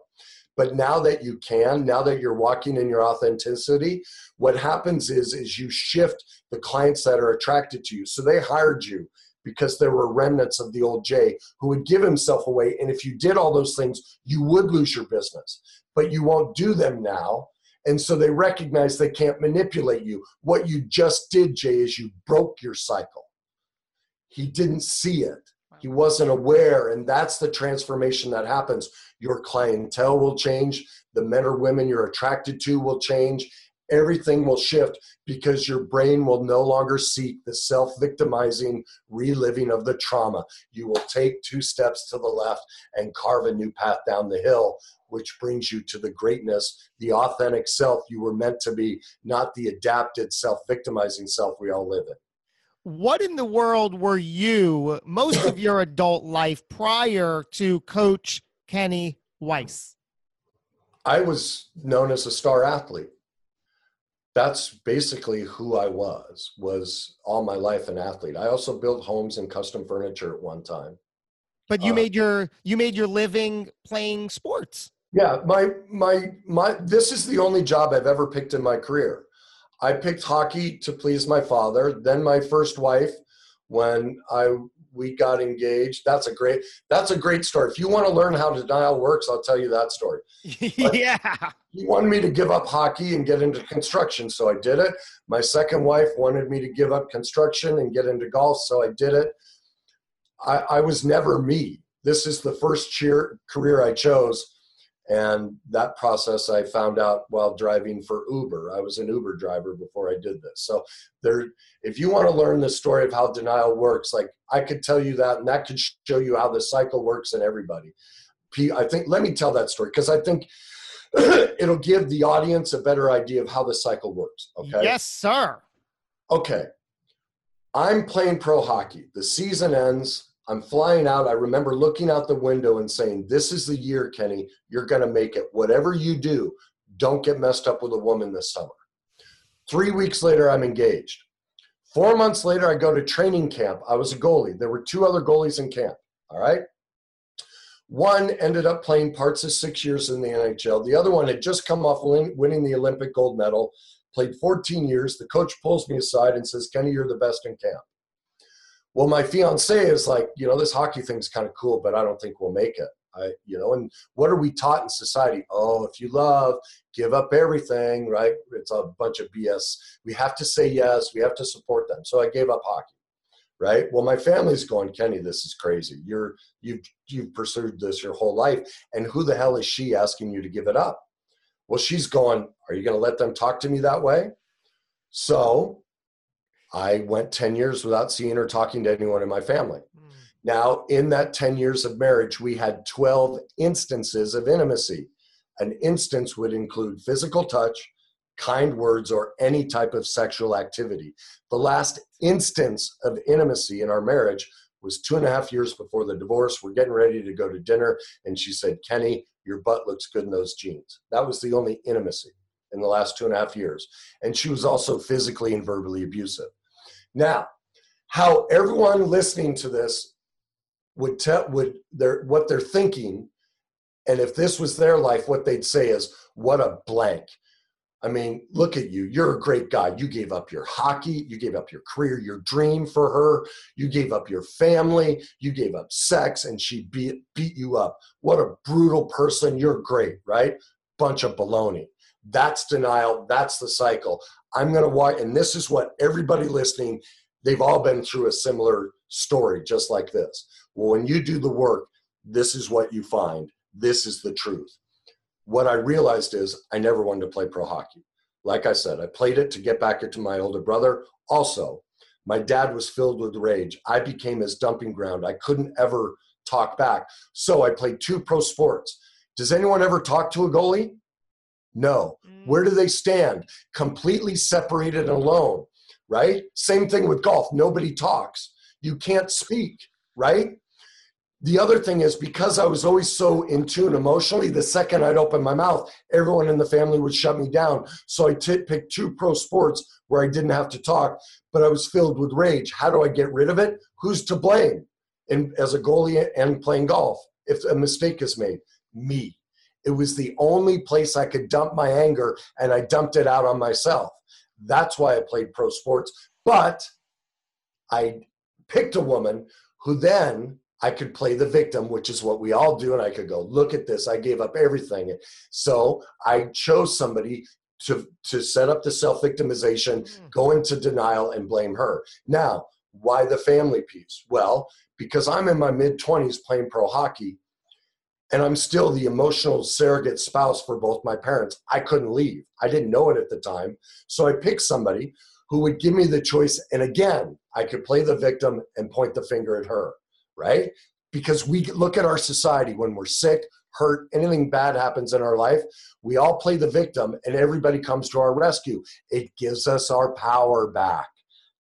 But now that you can, now that you're walking in your authenticity, what happens is is you shift the clients that are attracted to you. So they hired you because there were remnants of the old Jay who would give himself away. And if you did all those things, you would lose your business. But you won't do them now. And so they recognize they can't manipulate you. What you just did, Jay, is you broke your cycle. He didn't see it. He wasn't aware. And that's the transformation that happens. Your clientele will change. The men or women you're attracted to will change. Everything will shift because your brain will no longer seek the self victimizing reliving of the trauma. You will take two steps to the left and carve a new path down the hill, which brings you to the greatness, the authentic self you were meant to be, not the adapted self victimizing self we all live in what in the world were you most of your adult life prior to coach kenny weiss? I was known as a star athlete. That's basically who i was was all my life an athlete. I also built homes and custom furniture at one time. But you uh, made your you made your living playing sports. Yeah my my my this is the only job i've ever picked in my career I picked hockey to please my father. Then my first wife, when I we got engaged. That's a great that's a great story. If you want to learn how denial works, I'll tell you that story. yeah. He wanted me to give up hockey and get into construction, so I did it. My second wife wanted me to give up construction and get into golf, so I did it. I, I was never me. This is the first cheer, career I chose and that process I found out while driving for Uber. I was an Uber driver before I did this. So there, if you want to learn the story of how denial works, like I could tell you that, and that could show you how the cycle works in everybody. I think let me tell that story because I think it'll give the audience a better idea of how the cycle works. Okay. Yes, sir. Okay. I'm playing pro hockey. The season ends. I'm flying out. I remember looking out the window and saying, This is the year, Kenny. You're going to make it. Whatever you do, don't get messed up with a woman this summer. Three weeks later, I'm engaged. Four months later, I go to training camp. I was a goalie. There were two other goalies in camp. All right. One ended up playing parts of six years in the NHL. The other one had just come off winning the Olympic gold medal, played 14 years. The coach pulls me aside and says, Kenny, you're the best in camp. Well, my fiance is like, you know, this hockey thing's kind of cool, but I don't think we'll make it. I, you know, and what are we taught in society? Oh, if you love, give up everything, right? It's a bunch of BS. We have to say yes. We have to support them. So I gave up hockey, right? Well, my family's going, Kenny, this is crazy. You're you've you've pursued this your whole life, and who the hell is she asking you to give it up? Well, she's going. Are you going to let them talk to me that way? So I went 10 years without seeing or talking to anyone in my family. Mm. Now, in that 10 years of marriage, we had 12 instances of intimacy. An instance would include physical touch, kind words, or any type of sexual activity. The last instance of intimacy in our marriage was two and a half years before the divorce. We're getting ready to go to dinner, and she said, Kenny, your butt looks good in those jeans. That was the only intimacy in the last two and a half years. And she was also physically and verbally abusive. Now, how everyone listening to this would tell would their what they're thinking, and if this was their life, what they'd say is, "What a blank." I mean, look at you. You're a great guy. You gave up your hockey. You gave up your career, your dream for her. You gave up your family. You gave up sex, and she beat, beat you up. What a brutal person. You're great, right? Bunch of baloney. That's denial. That's the cycle. I'm going to watch, and this is what everybody listening, they've all been through a similar story just like this. Well, when you do the work, this is what you find. This is the truth. What I realized is I never wanted to play pro hockey. Like I said, I played it to get back into my older brother. Also, my dad was filled with rage. I became his dumping ground. I couldn't ever talk back. So I played two pro sports. Does anyone ever talk to a goalie? No. Mm. Where do they stand? Completely separated and alone right? Same thing with golf. Nobody talks. You can't speak, right? The other thing is because I was always so in tune emotionally, the second I'd open my mouth, everyone in the family would shut me down. So I t- picked two pro sports where I didn't have to talk, but I was filled with rage. How do I get rid of it? Who's to blame? And as a goalie and playing golf, if a mistake is made, me. It was the only place I could dump my anger, and I dumped it out on myself. That's why I played pro sports. But I picked a woman who then I could play the victim, which is what we all do. And I could go, look at this. I gave up everything. So I chose somebody to, to set up the self victimization, mm. go into denial, and blame her. Now, why the family piece? Well, because I'm in my mid 20s playing pro hockey and I'm still the emotional surrogate spouse for both my parents. I couldn't leave. I didn't know it at the time. So I picked somebody who would give me the choice. And again, I could play the victim and point the finger at her, right? Because we look at our society when we're sick, hurt, anything bad happens in our life, we all play the victim and everybody comes to our rescue. It gives us our power back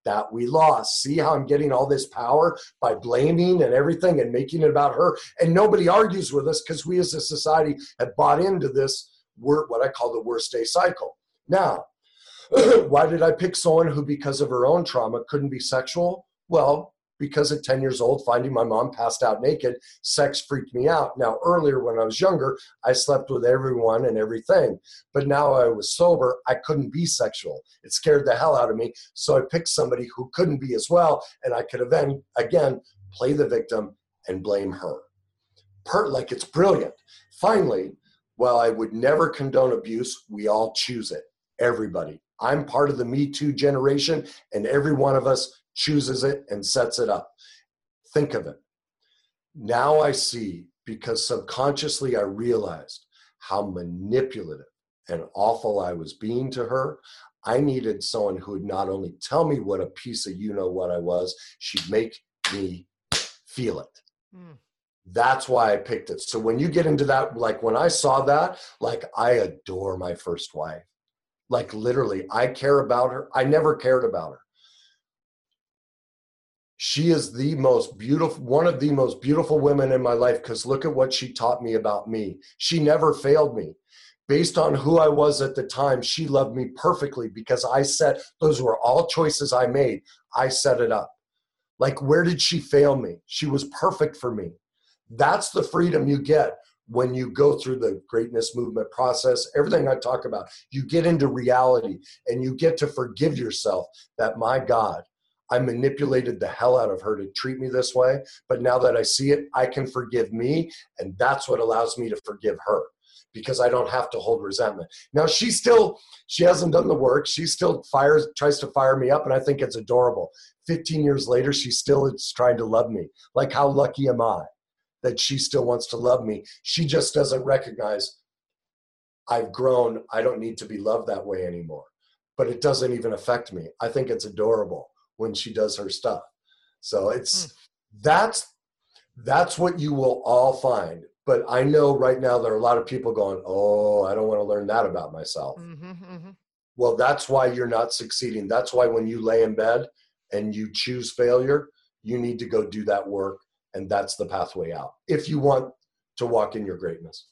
that we lost. See how I'm getting all this power by blaming and everything and making it about her. And nobody argues with us because we as a society have bought into this what I call the worst day cycle. Now, why did I pick someone who, because of her own trauma, couldn't be sexual? Well, because at 10 years old, finding my mom passed out naked, sex freaked me out. Now, earlier when I was younger, I slept with everyone and everything. But now I was sober, I couldn't be sexual. It scared the hell out of me. So I picked somebody who couldn't be as well, and I could then, again, play the victim and blame her. Per, like it's brilliant. Finally, while I would never condone abuse, we all choose it. Everybody. I'm part of the Me Too generation, and every one of us chooses it and sets it up. Think of it. Now I see because subconsciously I realized how manipulative and awful I was being to her. I needed someone who would not only tell me what a piece of you know what I was, she'd make me feel it. Mm. That's why I picked it. So when you get into that, like when I saw that, like I adore my first wife. Like literally, I care about her. I never cared about her she is the most beautiful one of the most beautiful women in my life because look at what she taught me about me. She never failed me. Based on who i was at the time she loved me perfectly because i set those were all choices i made. I set it up. Like where did she fail me? She was perfect for me. That's the freedom you get when you go through the greatness movement process. Everything i talk about you get into reality and you get to forgive yourself that my god I manipulated the hell out of her to treat me this way. But now that I see it, I can forgive me. And that's what allows me to forgive her because I don't have to hold resentment. Now she still, she hasn't done the work. She still fires, tries to fire me up. And I think it's adorable. 15 years later, she still is trying to love me. Like, how lucky am I that she still wants to love me? She just doesn't recognize I've grown. I don't need to be loved that way anymore. But it doesn't even affect me. I think it's adorable when she does her stuff. So it's mm. that's that's what you will all find. But I know right now there are a lot of people going, "Oh, I don't want to learn that about myself." Mm-hmm, mm-hmm. Well, that's why you're not succeeding. That's why when you lay in bed and you choose failure, you need to go do that work, and that's the pathway out. If you want to walk in your greatness.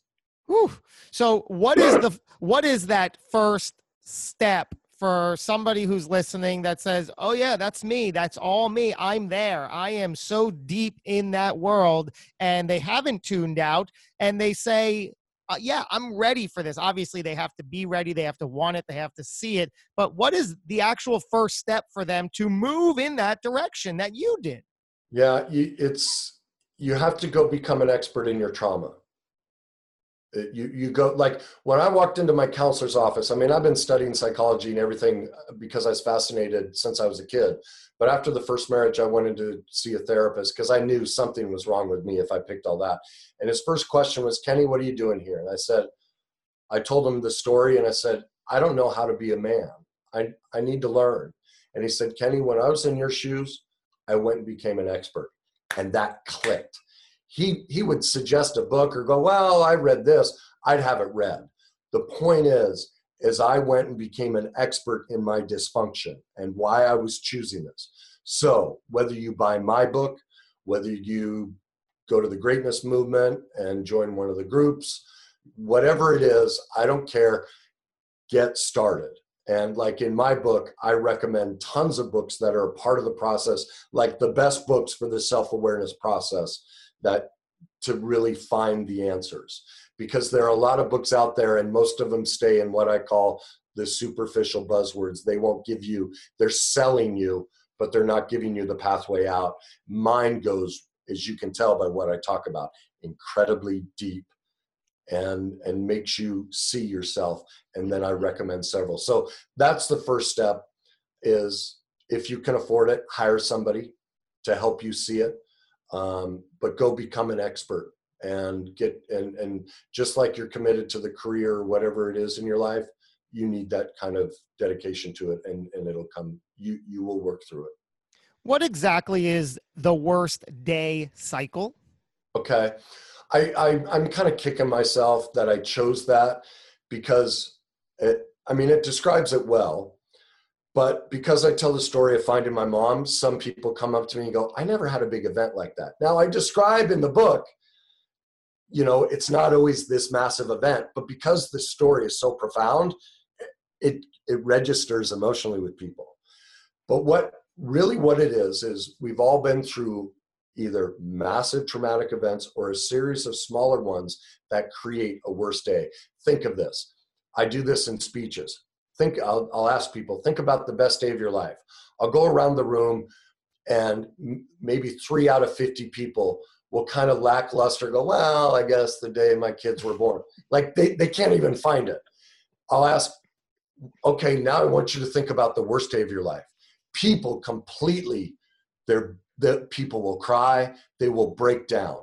Whew. So, what is the what is that first step for somebody who's listening that says, Oh, yeah, that's me. That's all me. I'm there. I am so deep in that world. And they haven't tuned out and they say, uh, Yeah, I'm ready for this. Obviously, they have to be ready. They have to want it. They have to see it. But what is the actual first step for them to move in that direction that you did? Yeah, it's you have to go become an expert in your trauma you you go like when I walked into my counselor's office. I mean, I've been studying psychology and everything uh, because I was fascinated since I was a kid. But after the first marriage, I wanted to see a therapist because I knew something was wrong with me if I picked all that. And his first question was, "Kenny, what are you doing here?" And I said, I told him the story, and I said, "I don't know how to be a man. I I need to learn." And he said, "Kenny, when I was in your shoes, I went and became an expert, and that clicked." He he would suggest a book or go, well, I read this. I'd have it read. The point is, as I went and became an expert in my dysfunction and why I was choosing this. So, whether you buy my book, whether you go to the greatness movement and join one of the groups, whatever it is, I don't care. Get started. And like in my book, I recommend tons of books that are part of the process, like the best books for the self awareness process that to really find the answers. Because there are a lot of books out there, and most of them stay in what I call the superficial buzzwords. They won't give you, they're selling you, but they're not giving you the pathway out. Mine goes, as you can tell by what I talk about, incredibly deep and and makes you see yourself and then i recommend several so that's the first step is if you can afford it hire somebody to help you see it um, but go become an expert and get and and just like you're committed to the career or whatever it is in your life you need that kind of dedication to it and and it'll come you you will work through it. What exactly is the worst day cycle? Okay. I, I I'm kind of kicking myself that I chose that because it, I mean it describes it well, but because I tell the story of finding my mom, some people come up to me and go, "I never had a big event like that." Now I describe in the book, you know, it's not always this massive event, but because the story is so profound, it it registers emotionally with people. But what really what it is is we've all been through either massive traumatic events or a series of smaller ones that create a worse day. Think of this. I do this in speeches. Think, I'll, I'll ask people, think about the best day of your life. I'll go around the room and m- maybe three out of 50 people will kind of lackluster go, well, I guess the day my kids were born. Like they, they can't even find it. I'll ask, okay, now I want you to think about the worst day of your life. People completely, they're that people will cry, they will break down.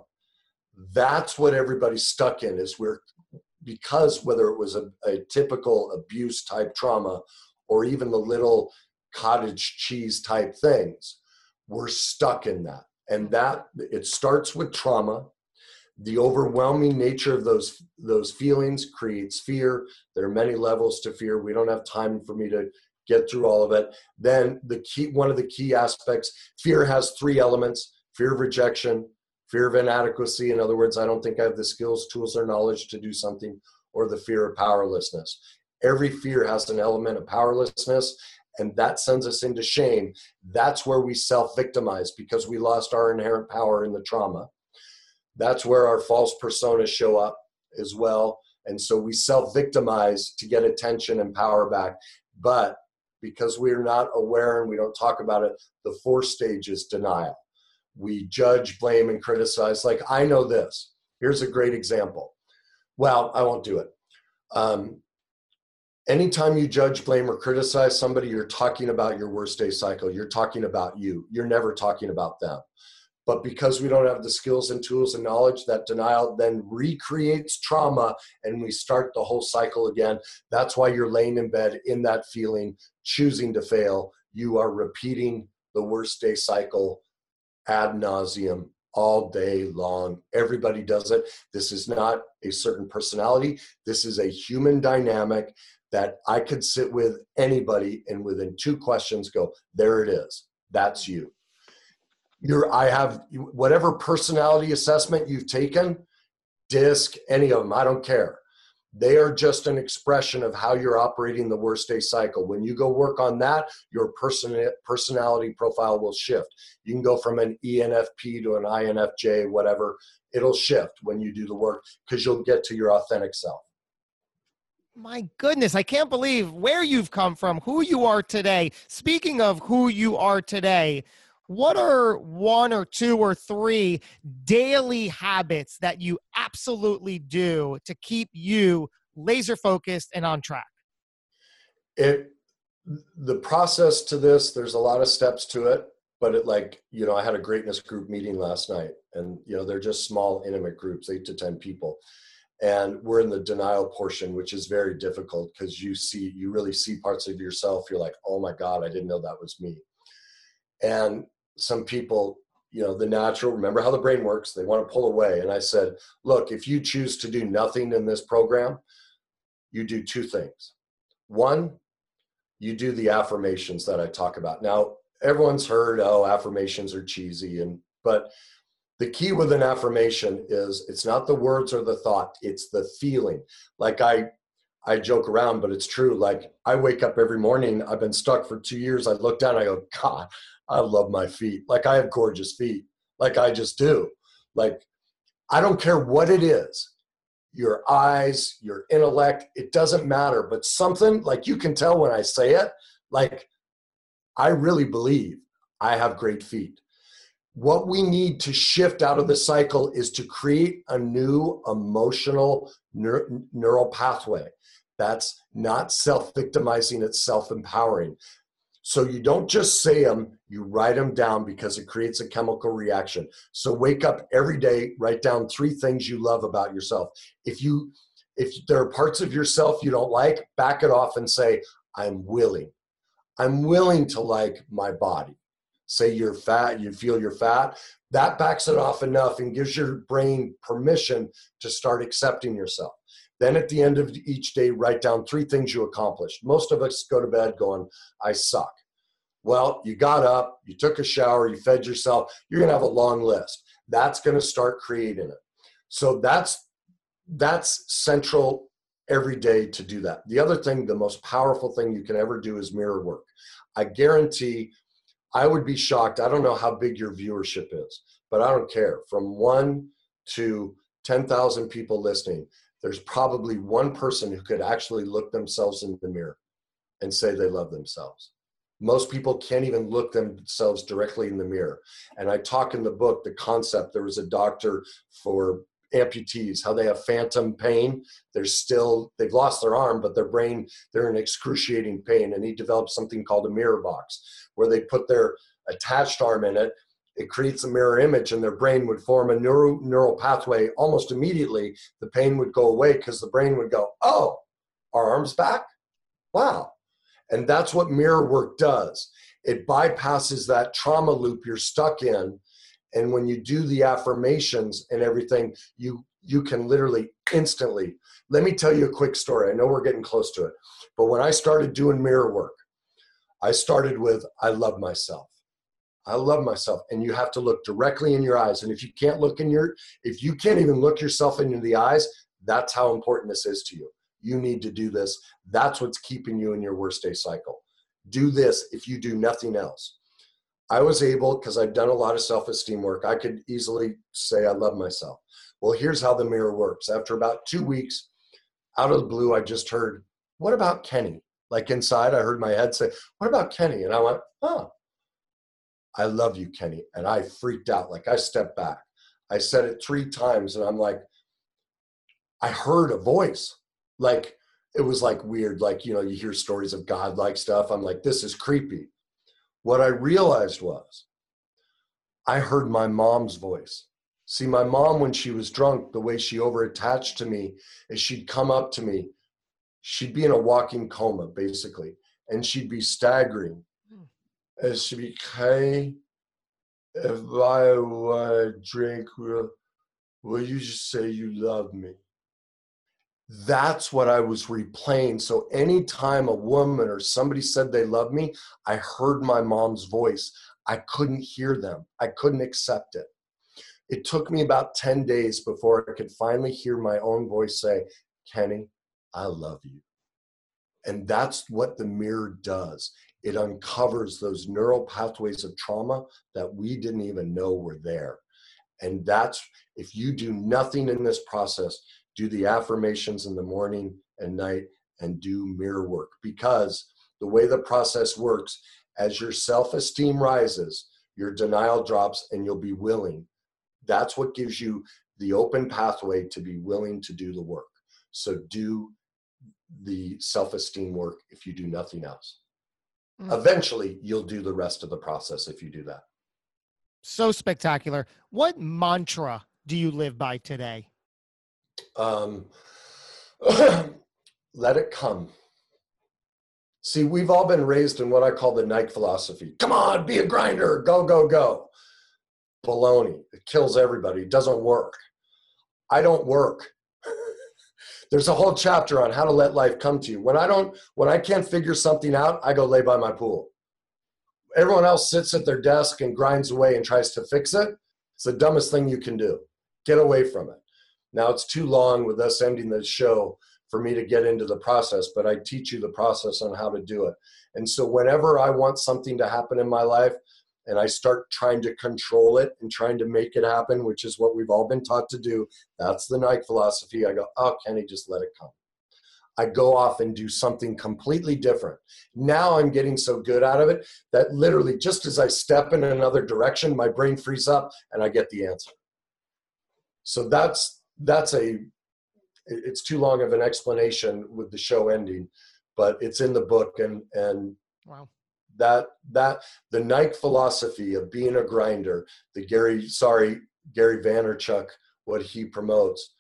That's what everybody's stuck in is we're because whether it was a, a typical abuse type trauma or even the little cottage cheese type things, we're stuck in that. And that it starts with trauma. The overwhelming nature of those those feelings creates fear. There are many levels to fear. We don't have time for me to get through all of it. Then the key, one of the key aspects, fear has three elements: fear of rejection, fear of inadequacy. In other words, I don't think I have the skills, tools, or knowledge to do something, or the fear of powerlessness. Every fear has an element of powerlessness, and that sends us into shame. That's where we self victimize because we lost our inherent power in the trauma. That's where our false personas show up as well. And so we self victimize to get attention and power back. But because we're not aware and we don't talk about it, the fourth stage is denial. We judge, blame, and criticize. Like, I know this. Here's a great example. Well, I won't do it. Um, anytime you judge, blame, or criticize somebody, you're talking about your worst day cycle. You're talking about you. You're never talking about them. But because we don't have the skills and tools and knowledge, that denial then recreates trauma and we start the whole cycle again. That's why you're laying in bed in that feeling, choosing to fail. You are repeating the worst day cycle ad nauseum all day long. Everybody does it. This is not a certain personality, this is a human dynamic that I could sit with anybody and within two questions go, there it is. That's you you're i have whatever personality assessment you've taken disc any of them i don't care they are just an expression of how you're operating the worst day cycle. When you go work on that your person personality profile will shift. You can go from an enfp to an infj whatever it'll shift when you do the work because you'll get to your authentic self. My goodness, I can't believe where you've come from, who you are today. Speaking of who you are today, what are one or two or three daily habits that you absolutely do to keep you laser focused and on track? It the process to this, there's a lot of steps to it, but it like, you know, I had a greatness group meeting last night and you know, they're just small intimate groups, 8 to 10 people. And we're in the denial portion, which is very difficult because you see you really see parts of yourself you're like, "Oh my god, I didn't know that was me." And some people you know the natural remember how the brain works they want to pull away and i said look if you choose to do nothing in this program you do two things One, you do the affirmations that I talk about. Now, everyone's heard, oh, affirmations are cheesy, and but the key with an affirmation is it's not the words or the thought, it's the feeling. Like I I joke around, but it's true. Like I wake up every morning, I've been stuck for two years. I look down, I go, God, I love my feet. Like I have gorgeous feet. Like I just do. Like I don't care what it is your eyes, your intellect, it doesn't matter. But something like you can tell when I say it, like I really believe I have great feet. What we need to shift out of the cycle is to create a new emotional neur- neural pathway that's not self victimizing, it's self empowering. So you don't just say them, you write them down because it creates a chemical reaction. So wake up every day, write down three things you love about yourself. If you if there are parts of yourself you don't like, back it off and say, I'm willing. I'm willing to like my body. Say you're fat, you feel you're fat. That backs it off enough and gives your brain permission to start accepting yourself. Then at the end of each day, write down three things you accomplished. Most of us go to bed going, I suck. Well, you got up, you took a shower, you fed yourself, you're to have a long list. That's to start creating it. So that's that's central every day to do that. The other thing, the most powerful thing you can ever do is mirror work. I guarantee I would be shocked. I don't know how big your viewership is, but I don't care. From 1 to 10,000 people listening, there's probably one person who could actually look themselves in the mirror and say they love themselves. Most people can't even look themselves directly in the mirror. And I talk in the book the concept there was a doctor for amputees, how they have phantom pain. They're still, they've lost their arm, but their brain, they're in excruciating pain. And he developed something called a mirror box where they put their attached arm in it it creates a mirror image and their brain would form a neural, neural pathway almost immediately. The pain would go away because the brain would go, oh, our arm's back? Wow. And that's what mirror work does. It bypasses that trauma loop you're stuck in. And when you do the affirmations and everything, you you can literally instantly. Let me tell you a quick story. I know we're getting close to it. But when I started doing mirror work, I started with I love myself. I love myself. And you have to look directly in your eyes. And if you can't look in your, if you can't even look yourself into the eyes, that's how important this is to you. You need to do this. That's what's keeping you in your worst day cycle. Do this if you do nothing else. I was able, because I've done a lot of self esteem work, I could easily say I love myself. Well, here's how the mirror works. After about two weeks, out of the blue, I just heard, What about Kenny? Like inside, I heard my head say, What about Kenny? And I went, Oh, I love you, Kenny. And I freaked out. Like I stepped back. I said it three times and I'm like, I heard a voice. Like it was like weird. Like, you know, you hear stories of God like stuff. I'm like, this is creepy. What I realized was I heard my mom's voice. See, my mom, when she was drunk, the way she overattached to me is she'd come up to me. She'd be in a walking coma, basically, and she'd be staggering hmm. SBK, if I want drink, will, will you just say you love me? That's what I was replaying. So anytime a woman or somebody said they love me, I heard my mom's voice. I couldn't hear them. I couldn't accept it. It took me about 10 days before I could finally hear my own voice say, Kenny, I love you. And that's what the mirror does it uncovers those neural pathways of trauma that we didn't even know were there. And that's if you do nothing in this process, do the affirmations in the morning and night and do mirror work because the way the process works, as your self esteem rises, your denial drops and you'll be willing. That's what gives you the open pathway to be willing to do the work. So do the self esteem work if you do nothing else. Mm. Eventually, you'll do the rest of the process if you do that. So spectacular. What mantra do you live by today? Um, let it come. See, we've all been raised in what I call the Nike philosophy. Come on, be a grinder, go, go, go. Baloney. It kills everybody. It doesn't work. I don't work. There's a whole chapter on how to let life come to you. When I don't, when I can't figure something out, I go lay by my pool. Everyone else sits at their desk and grinds away and tries to fix it. It's the dumbest thing you can do. Get away from it. Now it's too long with us ending the show for me to get into the process, but I teach you the process on how to do it. And so whenever I want something to happen in my life, and I start trying to control it and trying to make it happen, which is what we've all been taught to do. That's the Nike philosophy. I go, oh, Kenny, just let it come. I go off and do something completely different. Now I'm getting so good out of it that literally just as I step in another direction, my brain frees up and I get the answer. So that's that's a it's too long of an explanation with the show ending, but it's in the book and and wow that that the Nike philosophy of being a grinder, the Gary sorry Gary Vaynerchuk, what he promotes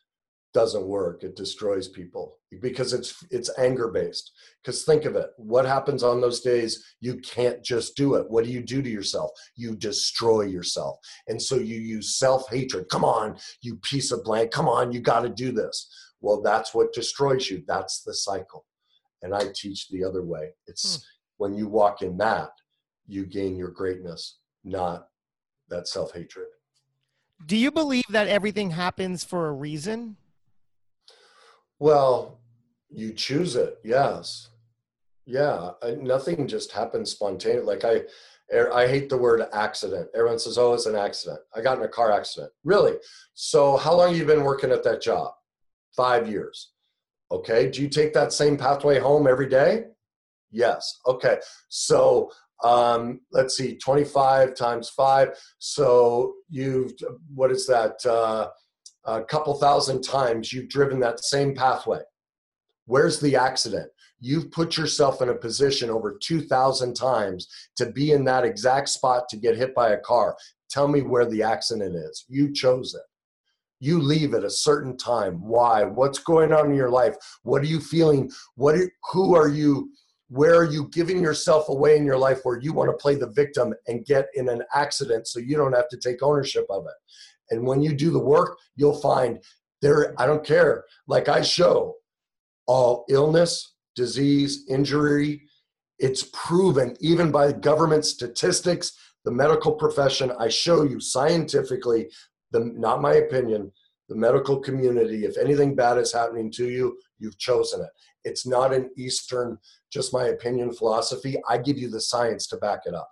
doesn't work. It destroys people because it's it's anger based. Because think of it, what happens on those days? You can't just do it. What do you do to yourself? You destroy yourself, and so you use self hatred. Come on, you piece of blank. Come on, you got to do this. Well, that's what destroys you. That's the cycle. And I teach the other way. It's hmm when you walk in that, you gain your greatness, not that self hatred. Do you believe that everything happens for a reason? Well, you choose it, yes. Yeah, I, nothing just happens spontaneously. Like I, er, I hate the word accident. Everyone says, "Oh, it's an accident. I got in a car accident." Really? So, how long have you been working at that job? Five years. Okay. Do you take that same pathway home every day? Yes. Okay. So um, let's see, 25 times five. So you've, what is that? Uh, a couple thousand times you've driven that same pathway. Where's the accident? You've put yourself in a position over 2,000 times to be in that exact spot to get hit by a car. Tell me where the accident is. You chose it. You leave at a certain time. Why? What's going on in your life? What are you feeling? What? Are, who are you? Where are you giving yourself away in your life where you want to play the victim and get in an accident so you don't have to take ownership of it? And when you do the work you'll find there i don't care like i show all illness disease injury it's proven even by government statistics the medical profession i show you scientifically the not my opinion the medical community if anything bad is happening to you you've chosen it it's not an eastern just my opinion philosophy. I give you the science to back it up.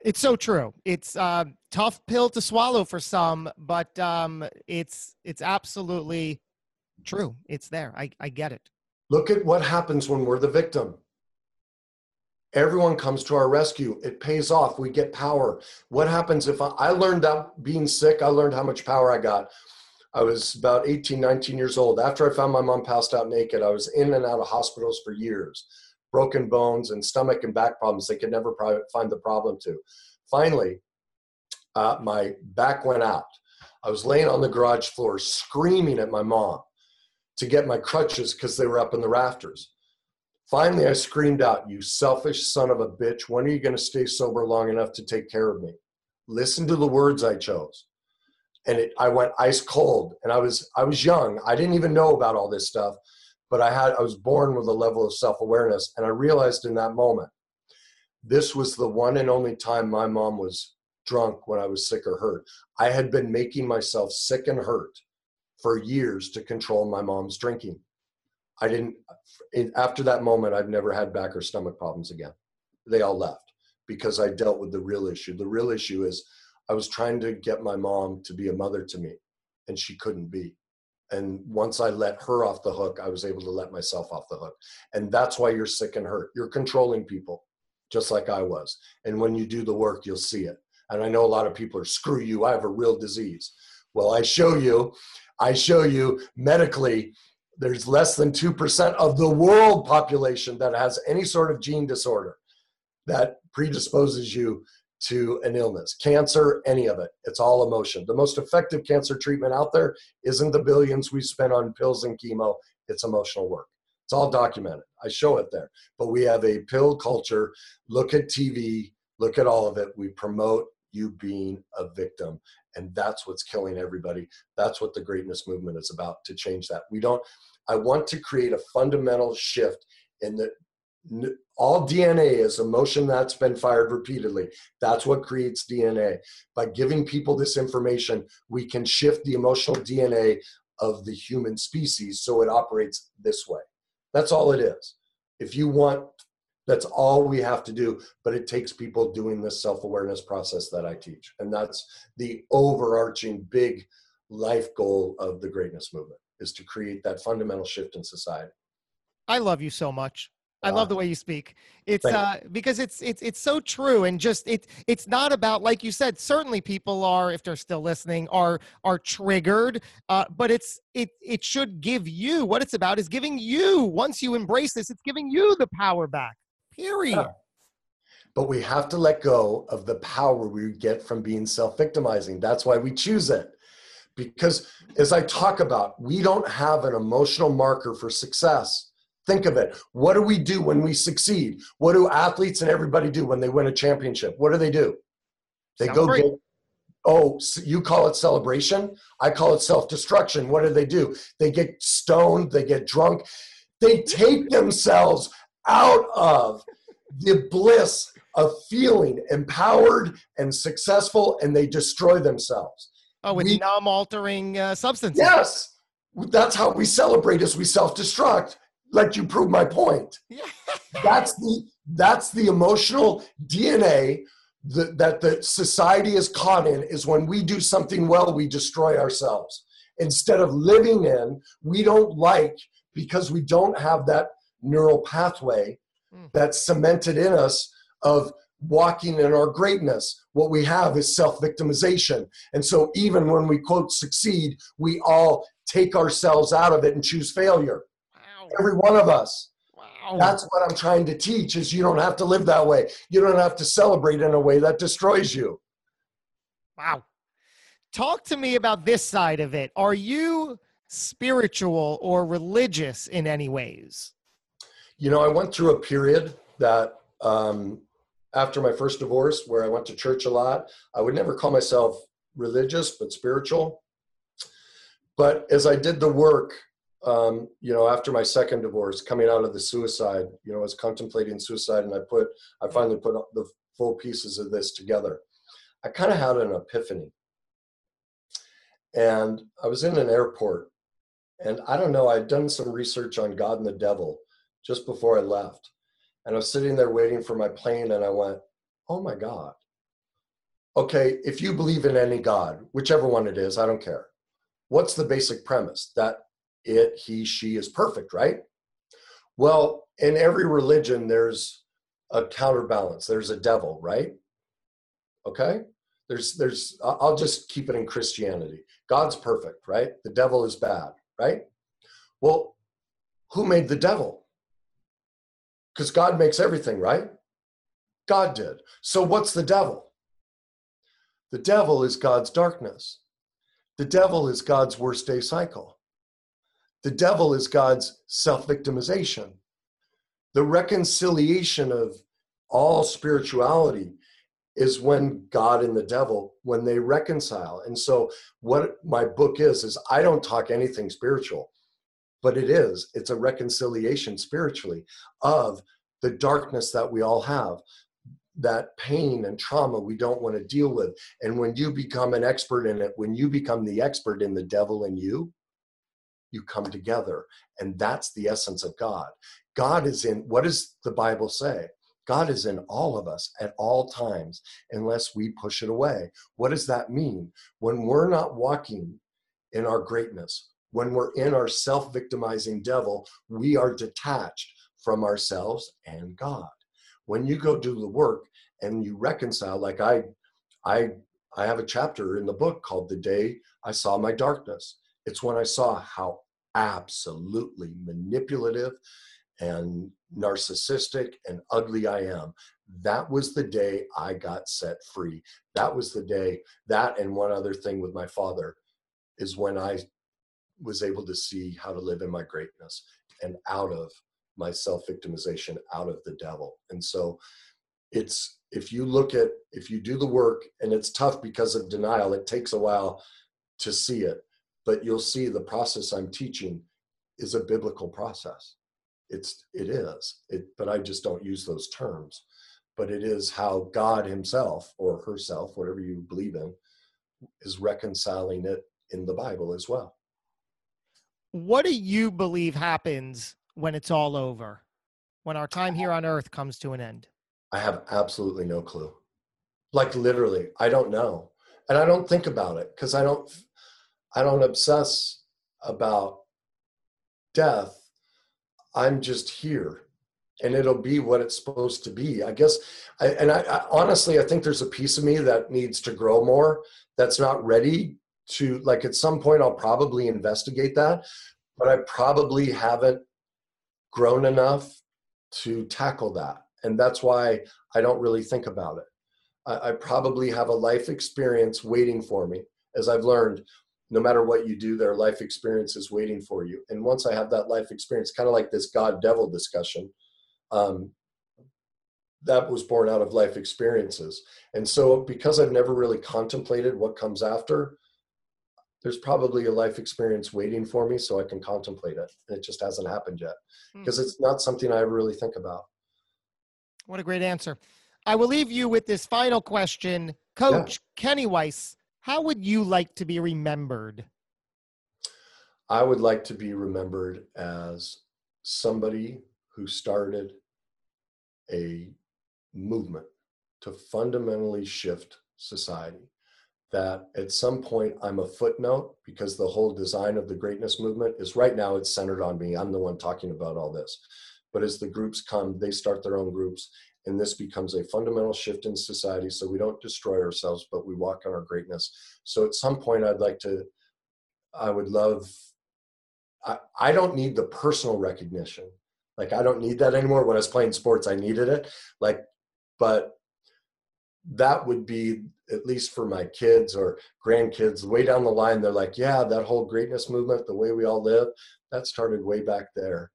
It's so true. It's a tough pill to swallow for some, but um, it's it's absolutely true. It's there. I, I get it. Look at what happens when we're the victim. Everyone comes to our rescue. It pays off. We get power. What happens if I, I learned that being sick, I learned how much power I got. I was about 18, 19 years old. After I found my mom passed out naked, I was in and out of hospitals for years, broken bones and stomach and back problems they could never find the problem to. Finally, uh, my back went out. I was laying on the garage floor screaming at my mom to get my crutches because they were up in the rafters. Finally, I screamed out, You selfish son of a bitch, when are you going to stay sober long enough to take care of me? Listen to the words I chose and it, I went ice cold. And I was I was young. I didn't even know about all this stuff, but I had I was born with a level of self awareness, and I realized in that moment, this was the one and only time my mom was drunk when I was sick or hurt. I had been making myself sick and hurt for years to control my mom's drinking. I didn't. After that moment, I've never had back or stomach problems again. They all left because I dealt with the real issue. The real issue is I was trying to get my mom to be a mother to me, and she couldn't be. And once I let her off the hook, I was able to let myself off the hook. And that's why you're sick and hurt. You're controlling people, just like I was. And when you do the work, you'll see it. And I know a lot of people are, screw you, I have a real disease. Well, I show you, I show you medically, there's less than 2% of the world population that has any sort of gene disorder that predisposes you to an illness, cancer, any of it. It's all emotion. The most effective cancer treatment out there isn't the billions we spend on pills and chemo, it's emotional work. It's all documented. I show it there. But we have a pill culture. Look at TV, look at all of it. We promote you being a victim. And that's what's killing everybody. That's what the greatness movement is about to change that. We don't, I want to create a fundamental shift in the all DNA is emotion that's been fired repeatedly. That's what creates DNA. By giving people this information, we can shift the emotional DNA of the human species so it operates this way. That's all it is. If you want, that's all we have to do. But it takes people doing this self awareness process that I teach. And that's the overarching big life goal of the greatness movement is to create that fundamental shift in society. I love you so much. I love the way you speak. It's uh, because it's it's it's so true, and just it it's not about like you said. Certainly, people are if they're still listening are are triggered, uh, but it's it it should give you what it's about is giving you once you embrace this, it's giving you the power back. Period. Yeah. But we have to let go of the power we get from being self victimizing. That's why we choose it. Because as I talk about, we don't have an emotional marker for success Think of it. What do we do when we succeed? What do athletes and everybody do when they win a championship? What do they do? They Celebrate. go get, oh, you call it celebration. I call it self destruction. What do they do? They get stoned, they get drunk, they take themselves out of the bliss of feeling empowered and successful, and they destroy themselves. Oh, with we, numb-altering uh, substances. Yes, that's how we celebrate. as we self-destruct let you prove my point. that's the that's the emotional DNA that, that the society is caught in is when we do something well, we destroy ourselves. Instead of living in, we don't like because we don't have that neural pathway mm. that's cemented in us of walking in our greatness. What we have is self victimization. And so, even when we quote succeed, we all take ourselves out of it and choose failure. Every one of us. Wow. That's what I'm trying to teach is you don't have to live that way. You don't have to celebrate in a way that destroys you. Wow. Talk to me about this side of it. Are you spiritual or religious in any ways? You know, I went through a period that um, after my first divorce where I went to church a lot. I would never call myself religious, but spiritual. But as I did the work um, you know, after my second divorce, coming out of the suicide, you know, I was contemplating suicide, and I put, I finally put the full pieces of this together. I kind of had an epiphany, and I was in an airport, and I don't know, I'd done some research on God and the devil just before I left, and I was sitting there waiting for my plane, and I went, "Oh my God." Okay, if you believe in any God, whichever one it is, I don't care. What's the basic premise? That it, he, she is perfect, right? Well, in every religion, there's a counterbalance. There's a devil, right? Okay? There's, there's, I'll just keep it in Christianity. God's perfect, right? The devil is bad, right? Well, who made the devil? Because God makes everything, right? God did. So what's the devil? The devil is God's darkness. The devil is God's worst day cycle. The devil is God's self victimization. The reconciliation of all spirituality is when God and the devil when they reconcile. And so what my book is is I don't talk anything spiritual, but it is it's a reconciliation spiritually of the darkness that we all have that pain and trauma we don't want to deal with. And when you become an expert in it, when you become the expert in the devil in you, you come together. And that's the essence of God. God is in, what does the Bible say? God is in all of us at all times unless we push it away. What does that mean? When we're not walking in our greatness, when we're in our self victimizing devil, we are detached from ourselves and God. When you go do the work and you reconcile, like I, I, I have a chapter in the book called The Day I Saw My Darkness. It's when I saw how absolutely manipulative and narcissistic and ugly I am. That was the day I got set free. That was the day, that and one other thing with my father is when I was able to see how to live in my greatness and out of my self victimization, out of the devil. And so it's, if you look at, if you do the work, and it's tough because of denial, it takes a while to see it but you'll see the process I'm teaching is a biblical process. It's it is. It, but I just don't use those terms. But it is how God Himself or herself, whatever you believe in, is reconciling it in the Bible as well. What do you believe happens when it's all over? When our time here on earth comes to an end? I have absolutely no clue. Like literally, I don't know. And I don't think about it because I don't I don't obsess about death. I'm just here and it'll be what it's supposed to be. I guess, I, and I, I, honestly, I think there's a piece of me that needs to grow more. That's not ready to like. At some point, I'll probably investigate that, but I probably haven't grown enough to tackle that, and that's why I don't really think about it. I, I probably have a life experience waiting for me, as I've learned no matter what you do, their life experience is waiting for you. And once I have that life experience, kind of like this God devil discussion, um, that was born out of life experiences. And so, because I've never really contemplated what comes after, there's probably a life experience waiting for me so I can contemplate it. And it just hasn't happened yet because mm. it's not something I ever really think about. What a great answer. I will leave you with this final question. Coach yeah. Kenny Weiss, how would you like to be remembered? I would like to be remembered as somebody who started a movement to fundamentally shift society. That at some point I'm a footnote because the whole design of the greatness movement is right now it's centered on me. I'm the one talking about all this. But as the groups come, they start their own groups and this becomes a fundamental shift in society so we don't destroy ourselves but we walk on our greatness. So at some point i'd like to i would love i, I don't need the personal recognition. Like i don't need that anymore. When i was playing sports i needed it. Like but that would be at least for my kids or grandkids way down the line they're like yeah that whole greatness movement the way we all live that started way back there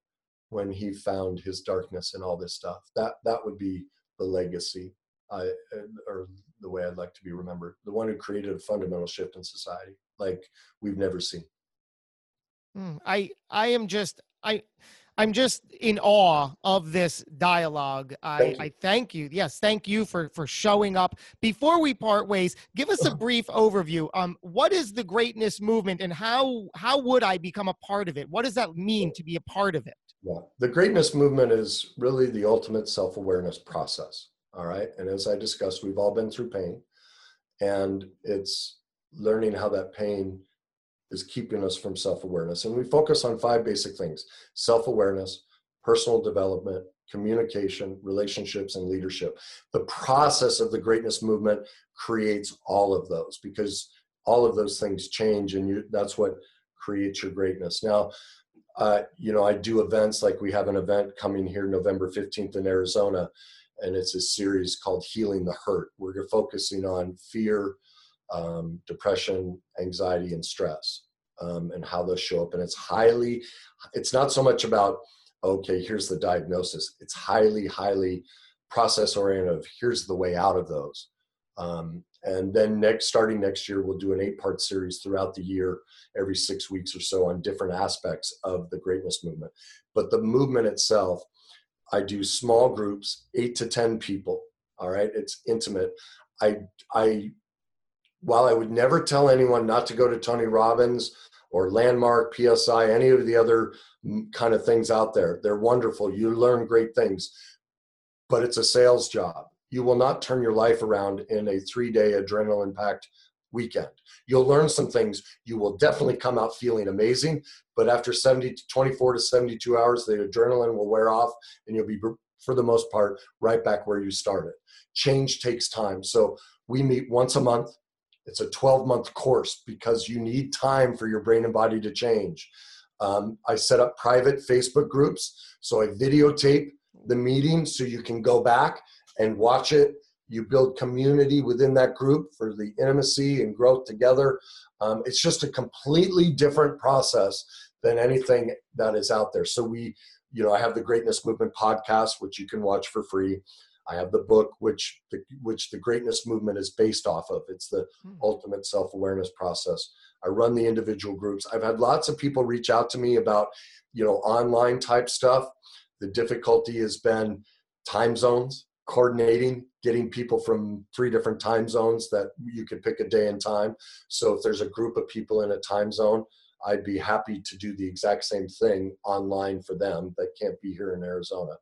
when he found his darkness and all this stuff. That that would be the legacy, I, or the way I'd like to be remembered. The one who created a fundamental shift in society, like we've never seen. Mm, I I am just I I'm just in awe of this dialogue. I thank, I thank you. Yes, thank you for for showing up. Before we part ways, give us a brief overview. Um, what is the greatness movement, and how how would I become a part of it? What does that mean to be a part of it? Yeah, the greatness movement is really the ultimate self awareness process. All right, and as I discussed, we've all been through pain, and it's learning how that pain is keeping us from self awareness. And we focus on five basic things self awareness, personal development, communication, relationships, and leadership. The process of the greatness movement creates all of those because all of those things change, and you, that's what creates your greatness. Now, uh, you know, I do events like we have an event coming here November 15th in Arizona, and it's a series called Healing the Hurt. We're focusing on fear, um, depression, anxiety, and stress, um, and how those show up. And it's highly, it's not so much about, okay, here's the diagnosis. It's highly, highly process oriented. Here's the way out of those. Um, and then next, starting next year, we'll do an eight-part series throughout the year, every six weeks or so, on different aspects of the greatness movement. But the movement itself, I do small groups, eight to ten people. All right, it's intimate. I I while I would never tell anyone not to go to Tony Robbins or Landmark, PSI, any of the other kind of things out there, they're wonderful. You learn great things, but it's a sales job. You will not turn your life around in a three day adrenaline packed weekend. You'll learn some things. You will definitely come out feeling amazing, but after 70 to 24 to 72 hours, the adrenaline will wear off and you'll be, for the most part, right back where you started. Change takes time. So we meet once a month it's a 12 month course because you need time for your brain and body to change. Um, I set up private Facebook groups. So I videotape the meeting so you can go back and watch it. You build community within that group for the intimacy and growth together. Um, it's just a completely different process than anything that is out there. So we, you know, I have the Greatness Movement podcast, which you can watch for free. I have the book, which the, which the greatness movement is based off of. It's the hmm. ultimate self awareness process. I run the individual groups. I've had lots of people reach out to me about, you know, online type stuff. The difficulty has been time zones, coordinating, getting people from three different time zones that you could pick a day and time. So if there's a group of people in a time zone, I'd be happy to do the exact same thing online for them that can't be here in Arizona.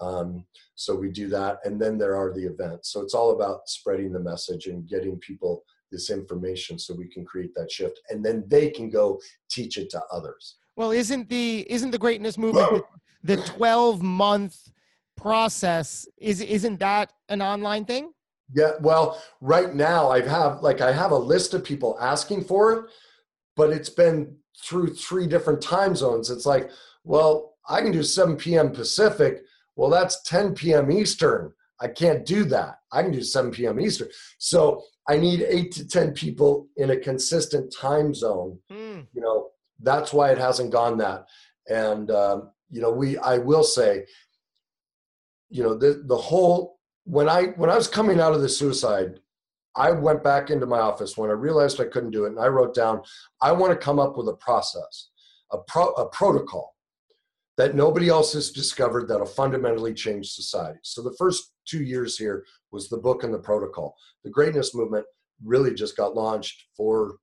Um, so we do that. And then there are the events. So it's all about spreading the message and getting people this information so we can create that shift. And then they can go teach it to others. Well, isn't the isn't the greatness movement the 12 month process is isn't that an online thing? Yeah, well, right now I have like I have a list of people asking for it, but it's been through three different time zones. It's like, well, I can do 7 p.m. Pacific, well, that's 10 p.m. Eastern. I can't do that. I can do 7 p.m. Eastern. So I need eight to 10 people in a consistent time zone. Mm. You know, that's why it hasn't gone that. And, um, you know, we, I will say, you know, the, the whole, when I, when I was coming out of the suicide, I went back into my office when I realized I couldn't do it. And I wrote down, I want to come up with a process, a, pro, a protocol that nobody else has discovered that'll fundamentally change society. So the first two years here was the book and the protocol. The greatness movement really just got launched four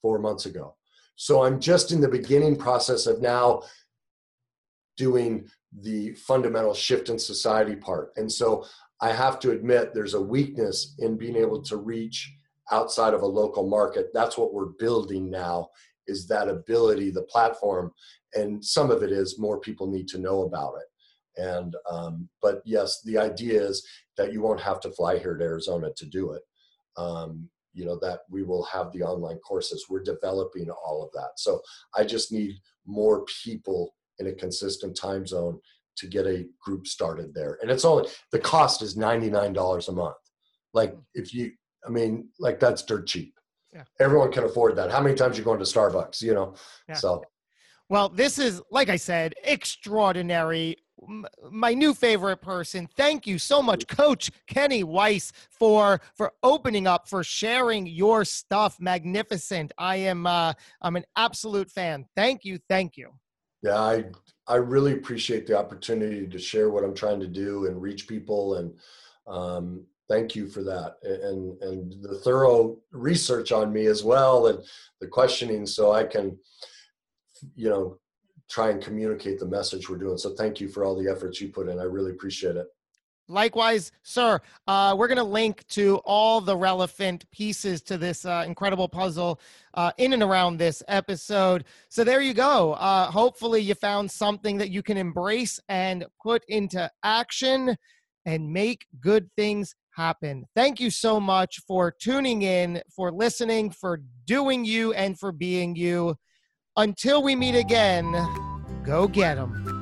four months ago. So I'm just in the beginning process of now doing the fundamental shift in society part. And so I have to admit there's a weakness in being able to reach outside of a local market. That's what we're building now is that ability, the platform and some of it is more people need to know about it and um, but yes the idea is that you won't have to fly here to arizona to do it um, you know that we will have the online courses we're developing all of that so i just need more people in a consistent time zone to get a group started there and it's only the cost is $99 a month like if you i mean like that's dirt cheap yeah. everyone can afford that how many times you going to starbucks you know yeah. so well, this is, like I said, extraordinary. My new favorite person. Thank you so much, Coach Kenny Weiss, for for opening up, for sharing your stuff. Magnificent. I am uh, I'm an absolute fan. Thank you, thank you. Yeah, I I really appreciate the opportunity to share what I'm trying to do and reach people and um, thank you for that. And and the thorough research on me as well and the questioning so I can you know try and communicate the message we're doing. So thank you for all the efforts you put in. I really appreciate it Likewise, sir, uh, we're going to link to all the relevant pieces to this uh, incredible puzzle uh, in and around this episode. So there you go. Uh, hopefully, you found something that you can embrace and put into action and make good things happen. Thank you so much for tuning in, for listening, for doing you, and for being you. Until we meet again, go get them.